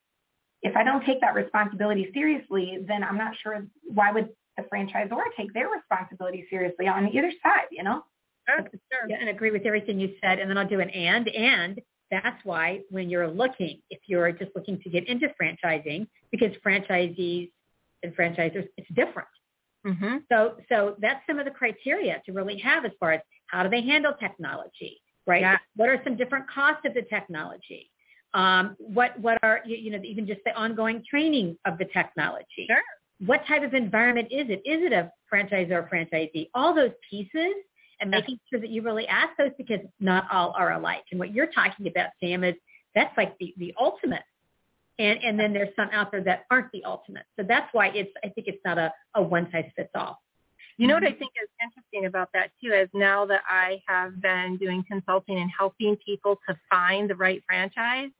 if I don't take that responsibility seriously, then I'm not sure why would the franchisor take their responsibility seriously on either side, you know? Sure, sure. Yeah, and agree with everything you said. And then I'll do an and. And that's why when you're looking, if you're just looking to get into franchising, because franchisees and franchisors, it's different. Mm-hmm. So, so that's some of the criteria to really have as far as how do they handle technology, right? Yeah. What are some different costs of the technology? Um, what what are you know even just the ongoing training of the technology? Sure. What type of environment is it? Is it a franchisor or a franchisee? All those pieces and making sure that you really ask those because not all are alike. And what you're talking about, Sam, is that's like the, the ultimate. And and then there's some out there that aren't the ultimate. So that's why it's I think it's not a, a one size fits all. You know what I think is interesting about that too is now that I have been doing consulting and helping people to find the right franchise,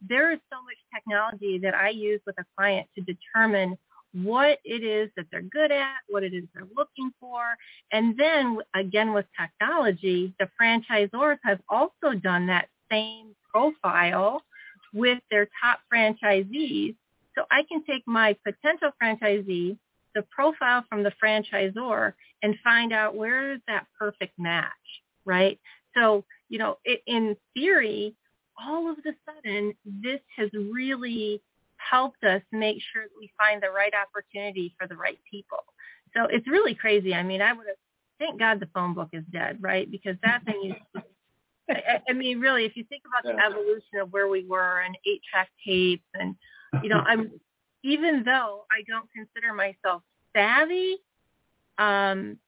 there is so much technology that I use with a client to determine what it is that they're good at, what it is they're looking for. And then again with technology, the franchisors have also done that same profile with their top franchisees. So I can take my potential franchisee, the profile from the franchisor, and find out where is that perfect match, right? So, you know, it, in theory, all of a sudden, this has really helped us make sure that we find the right opportunity for the right people. So it's really crazy. I mean, I would have, thank God the phone book is dead, right? Because that thing is, I, I mean, really, if you think about the evolution of where we were and eight track tapes and, you know, I'm, even though I don't consider myself savvy, um,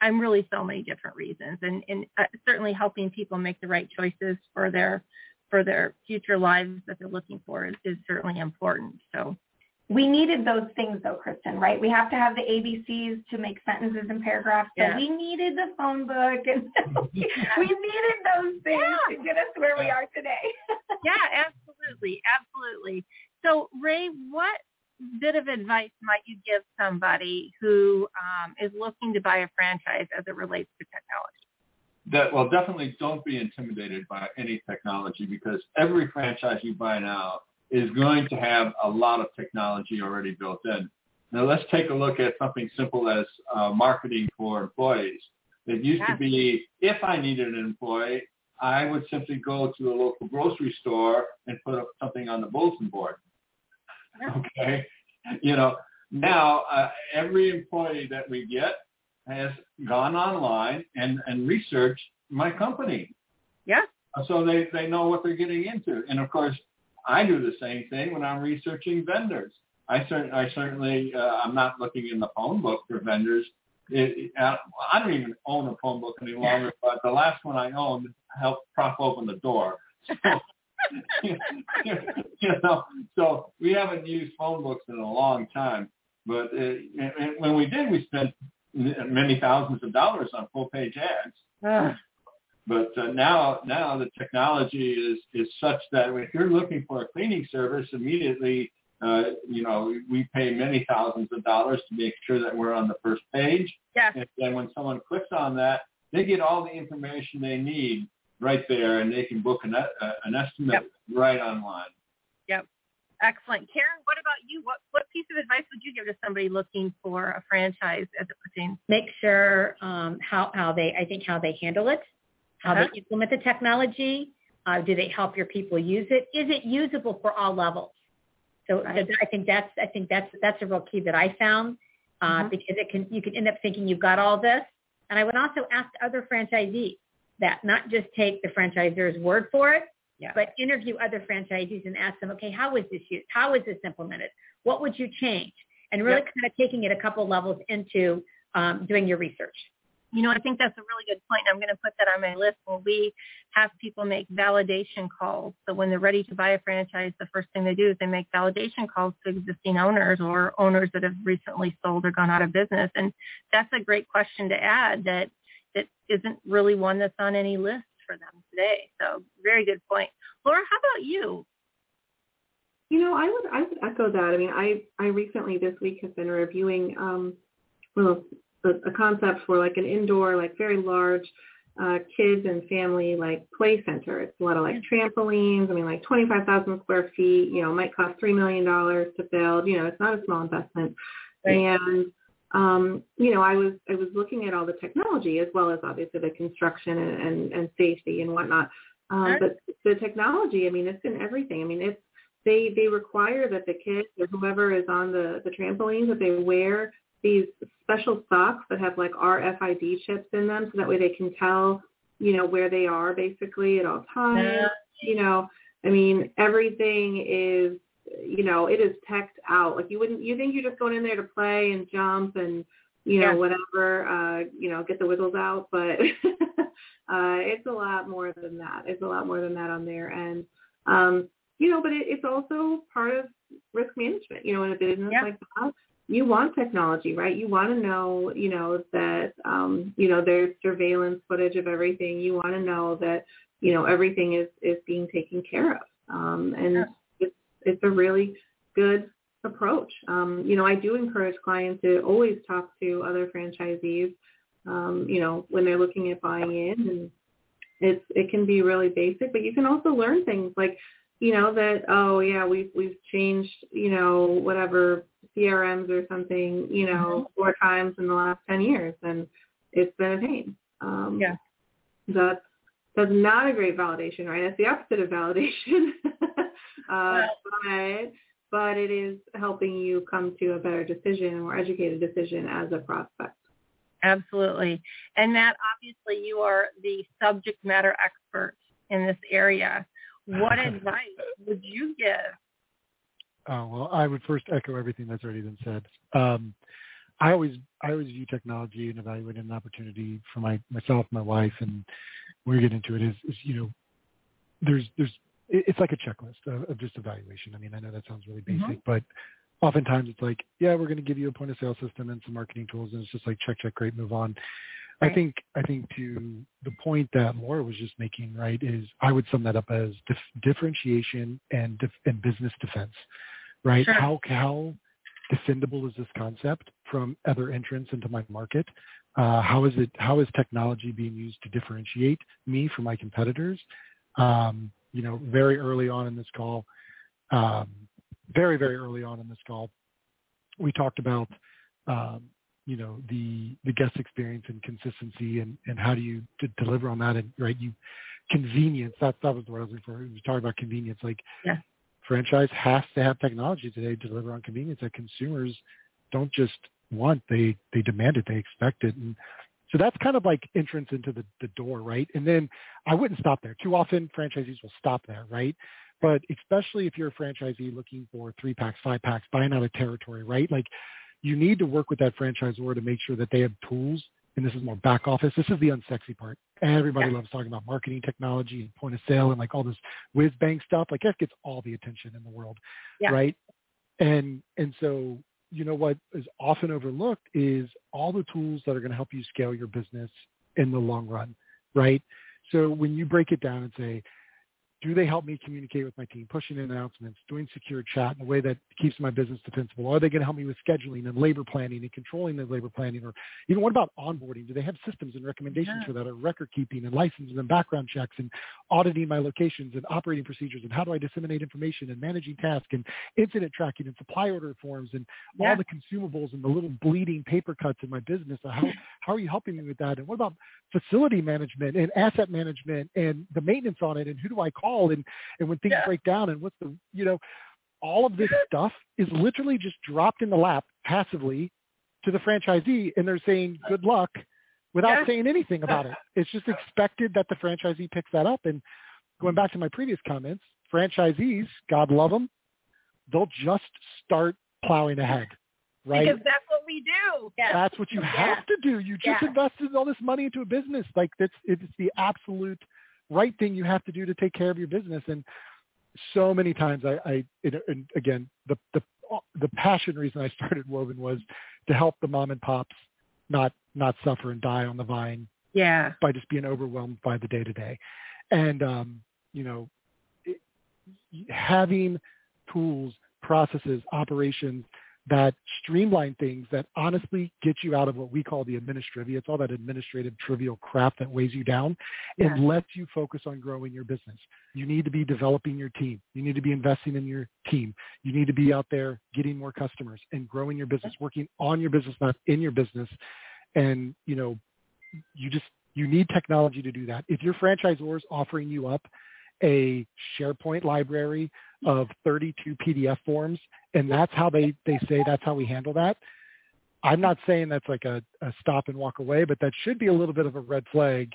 I'm really so many different reasons and, and uh, certainly helping people make the right choices for their for their future lives that they're looking for is, is certainly important. So we needed those things though, Kristen, right? We have to have the ABCs to make sentences and paragraphs. So yeah. we needed the phone book and we needed those things yeah. to get us where we are today. yeah, absolutely. Absolutely. So Ray, what bit of advice might you give somebody who um, is looking to buy a franchise as it relates to technology? That well, definitely don't be intimidated by any technology because every franchise you buy now is going to have a lot of technology already built in. Now let's take a look at something simple as uh, marketing for employees. It used Yeah. to be if I needed an employee, I would simply go to the local grocery store and put up something on the bulletin board. Okay, you know now uh, every employee that we get has gone online and and researched my company, Yeah. so they they know what they're getting into. And of course, I do the same thing when I'm researching vendors. I cer- I certainly uh, I'm not looking in the phone book for vendors. It, it, I don't even own a phone book any longer, but the last one I owned helped prop open the door. So, you know, so we haven't used phone books in a long time. But uh, when we did, we spent many thousands of dollars on full page ads. Ugh. But uh, now, now the technology is is such that if you're looking for a cleaning service, immediately, uh, you know, we pay many thousands of dollars to make sure that we're on the first page. Yes. And then when someone clicks on that, they get all the information they need right there, and they can book an, uh, an estimate Yep. right online. Excellent. Karen, what about you? What what piece of advice would you give to somebody looking for a franchise as it pertains? make sure um, how how they I think how they handle it, how Uh-huh. they implement the technology. Uh, do they help your people use it? Is it usable for all levels? So, Right. I think that's I think that's that's a real key that I found uh, Mhm. because it can you can end up thinking you've got all this. And I would also ask other franchisees that not just take the franchisor's word for it, Yeah. but interview other franchisees and ask them, okay, how is this used? How is this implemented? What would you change? And really kind of taking it a couple levels into um, doing your research. You know, I think that's a really good point. I'm going to put that on my list when we have people make validation calls. So when they're ready to buy a franchise, the first thing they do is they make validation calls to existing owners or owners that have recently sold or gone out of business. And that's a great question to add that that isn't really one that's on any list for them today. So very good point. Laura, how about you? You know, I would I would echo that. I mean, I I recently this week have been reviewing um well a, a concept for like an indoor like very large uh kids and family like play center. It's a lot of like trampolines. I mean, like twenty five thousand square feet. You know, might cost three million dollars to build. You know, it's not a small investment. Right. And um, you know, I was I was looking at all the technology as well as obviously the construction and and, and safety and whatnot. Um, but the technology, I mean, it's in everything. I mean, it's they they require that the kids or whoever is on the the trampolines that they wear these special socks that have like RFID chips in them, so that way they can tell you know where they are basically at all times. Yeah. You know, I mean, everything is you know it is teched out. Like you wouldn't you think you're just going in there to play and jump and you know Yeah. whatever uh you know get the wiggles out, but uh it's a lot more than that. It's a lot more than that on there and um you know, but it, it's also part of risk management. You know, in a business Yeah. like that, you want technology, right? You want to know, you know, that um, you know there's surveillance footage of everything. You want to know that you know everything is is being taken care of, um, and Yeah. It's a really good approach. Um, you know, I do encourage clients to always talk to other franchisees. Um, you know, when they're looking at buying in, and it's it can be really basic, but you can also learn things like you know that oh yeah we've we've changed you know whatever CRMs or something you know four times in the last ten years and it's been a pain. Um, Yeah. That's that's not a great validation, right? That's the opposite of validation. uh, but but it is helping you come to a better decision, a more educated decision as a prospect. Absolutely. And Matt, obviously you are the subject matter expert in this area. What advice would you give? Oh well, I would first echo everything that's already been said. Um, I always I always view technology and evaluate an opportunity for my myself, my wife, and when we get into it is, is you know there's there's it- it's like a checklist of, of just evaluation. I mean, I know that sounds really basic, but oftentimes it's like, yeah, we're going to give you a point of sale system and some marketing tools, and it's just like check, check, great, move on. I think I think to the point that Laura was just making, right, is I would sum that up as dif- differentiation and dif- and business defense, right? Sure. How how defendable is this concept from other entrants into my market? Uh, how is it? How is technology being used to differentiate me from my competitors? Um, you know, very early on in this call, um, very very early on in this call, we talked about um, you know the the guest experience and consistency and and how do you d- deliver on that and right you convenience that that was word I was looking for. We talking about convenience like Yeah. franchise has to have technology today to deliver on convenience that consumers don't just want they they demand it they expect it and so that's kind of like entrance into the, the door right? And then i wouldn't stop there. Too often franchisees will stop there right? But especially if you're a franchisee looking for three packs five packs buying out a territory right? Like you need to work with that franchisor to make sure that they have tools and this is more back office. This is the unsexy part. Everybody loves talking about marketing technology and point of sale and like all this whiz bang stuff. Like that gets all the attention in the world Yeah. right? And and so you know what is often overlooked is all the tools that are going to help you scale your business in the long run, right? So when you break it down and say, do they help me communicate with my team, pushing in announcements, doing secure chat in a way that keeps my business defensible? Are they going to help me with scheduling and labor planning and controlling the labor planning? Or even what about onboarding? Do they have systems and recommendations Yeah. for that or record keeping and licenses and background checks and auditing my locations and operating procedures and how do I disseminate information and managing tasks and incident tracking and supply order forms and Yeah. all the consumables and the little bleeding paper cuts in my business. So how how are you helping me with that? And what about facility management and asset management and the maintenance on it and who do I call and and when things Yeah. break down and what's the you know all of this stuff is literally just dropped in the lap passively to the franchisee and they're saying good luck without Yeah. saying anything about it. It's just expected that the franchisee picks that up and going back to my previous comments, franchisees, God love them, they'll just start plowing ahead, right? Because that's what we do. Yeah. That's what you Yeah. have to do. You just invested all this money into a business. Like that's it's the absolute right thing you have to do to take care of your business. And so many times I, I and again, the the the passion reason I started Woven was to help the mom and pops not not suffer and die on the vine Yeah. by just being overwhelmed by the day to day. And, um, you know, it, having tools, processes, operations that streamline things that honestly get you out of what we call the administrative. It's all that administrative trivial crap that weighs you down and lets you focus on growing your business. You need to be developing your team. You need to be investing in your team. You need to be out there getting more customers and growing your business, working on your business, not in your business. And, you know, you just you need technology to do that. If your franchisor is offering you up a SharePoint library of 32 PDF forms, and that's how they they say that's how we handle that. I'm not saying that's like a, a stop and walk away, but that should be a little bit of a red flag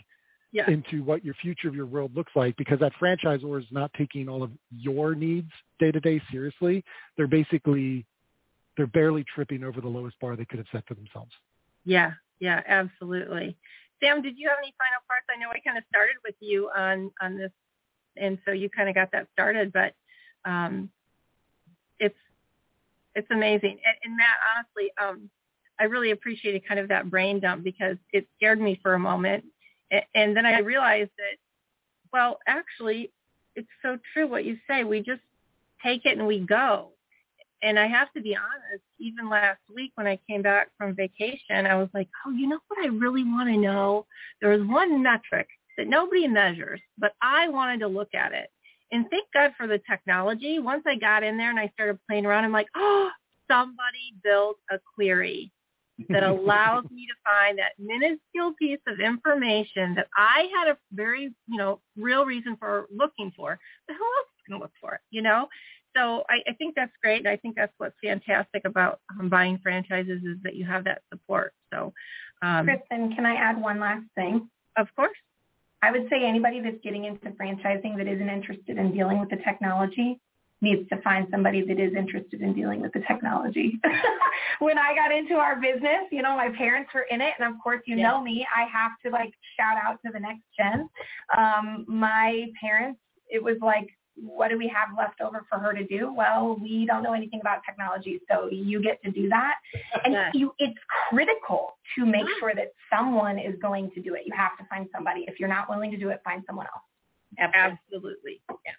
Yeah. into what your future of your world looks like because that franchisor is not taking all of your needs day to day seriously. They're basically they're barely tripping over the lowest bar they could have set for themselves. Yeah, yeah, absolutely. Sam, did you have any final parts? I know I kind of started with you on on this, and so you kind of got that started, but um, it's it's amazing. And, and Matt, honestly, um, I really appreciated kind of that brain dump because it scared me for a moment, and, and then I realized that, well, actually, it's so true what you say. We just take it and we go and I have to be honest, even last week when I came back from vacation, I was like, oh, you know what I really want to know? There was one metric that nobody measures, but I wanted to look at it. And thank God for the technology. Once I got in there and I started playing around, I'm like, oh, somebody built a query that allows me to find that minuscule piece of information that I had a very, you know, real reason for looking for. But who else is going to look for it, you know? so I, I think that's great. And I think that's what's fantastic about um, buying franchises is that you have that support. So, um, Kristen, can I add one last thing? of course, I would say anybody that's getting into franchising that isn't interested in dealing with the technology needs to find somebody that is interested in dealing with the technology. when I got into our business, you know, my parents were in it, and of course, you Yeah. know me, I have to like shout out to the next gen. Um, my parents, it was like, what do we have left over for her to do? Well, we don't know anything about technology, so you get to do that. And you, it's critical to make Yeah. sure that someone is going to do it. You have to find somebody. If you're not willing to do it, find someone else. absolutely. Yeah.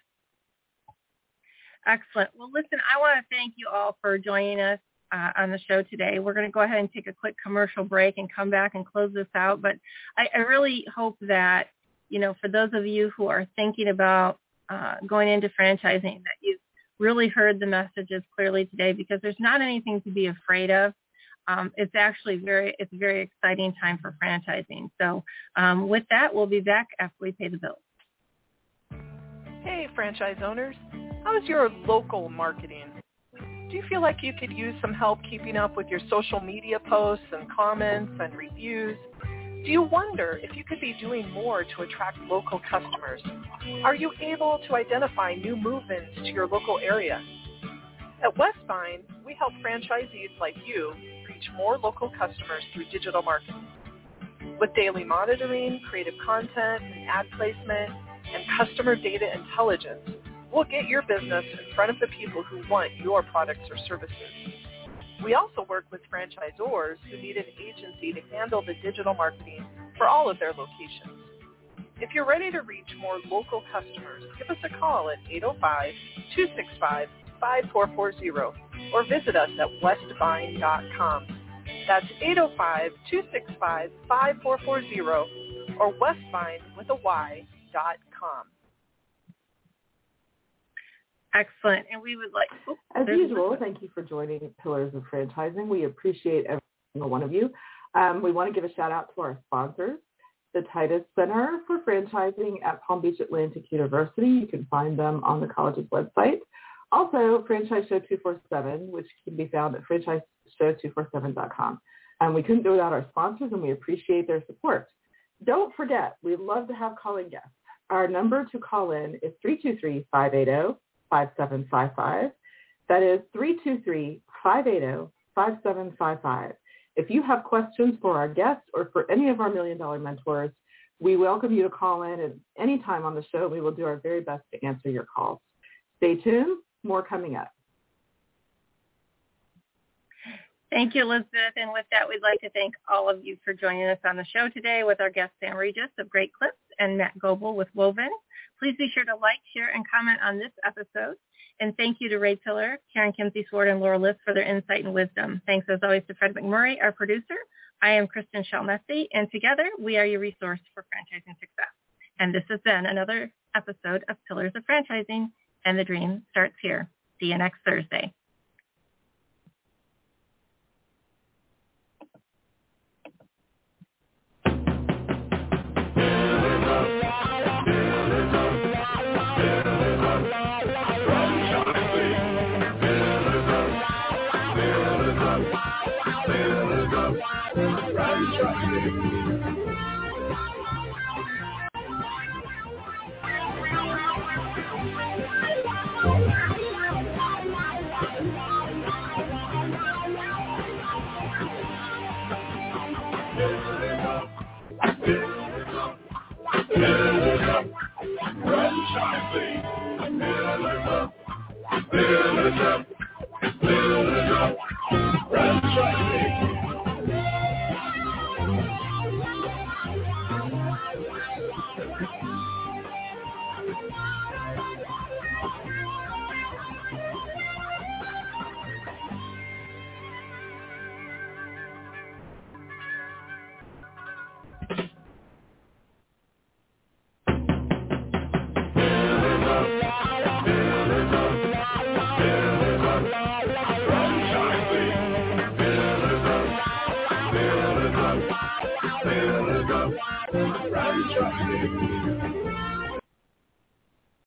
Excellent. Well, listen, I want to thank you all for joining us uh, on the show today. We're going to go ahead and take a quick commercial break and come back and close this out. But I, I really hope that, you know, for those of you who are thinking about uh, going into franchising, that you've really heard the messages clearly today because there's not anything to be afraid of. um, it's actually very it's a very exciting time for franchising. So um, with that, we'll be back after we pay the bills. Hey, franchise owners. How's your local marketing? Do you feel like you could use some help keeping up with your social media posts and comments and reviews? Do you wonder if you could be doing more to attract local customers? Are you able to identify new move-ins to your local area? At Westvine, we help franchisees like you reach more local customers through digital marketing. With daily monitoring, creative content, and ad placement, and customer data intelligence, we'll get your business in front of the people who want your products or services. We also work with franchisors who need an agency to handle the digital marketing for all of their locations. If you're ready to reach more local customers, give us a call at 805-265-5440 or visit us at westvine.com. That's 805-265-5440 or westvine with a Y dot com. Excellent. And we would like, oh, As usual, thank you for joining Pillars of Franchising. We appreciate every single one of you. Um, we want to give a shout out to our sponsors, the Titus Center for Franchising at Palm Beach Atlantic University. You can find them on the college's website. Also, Franchise Show 247, which can be found at franchiseshow247.com. And we couldn't do without our sponsors, and we appreciate their support. Don't forget, we'd love to have calling guests. Our number to call in is 323-580 5755. That is 323-580-5755. If you have questions for our guests or for any of our Million Dollar Mentors, we welcome you to call in at any time on the show. We will do our very best to answer your calls. Stay tuned. More coming up. Thank you, Elizabeth. And with that, we'd like to thank all of you for joining us on the show today with our guest Sam Regis of Great Clips and Matt Goebel with Woven. Please be sure to like, share, and comment on this episode. And thank you to Ray Pillar, Karen Kimsey Sword, and Laura List for their insight and wisdom. Thanks as always to Fred McMurray, our producer. I am Kristen Shalmesi, and together we are your resource for franchising success. And this has been another episode of Pillars of Franchising, and the dream starts here. See you next Thursday. Build it up. Franchising. Build it up. Build it up. Build it up. Franchising.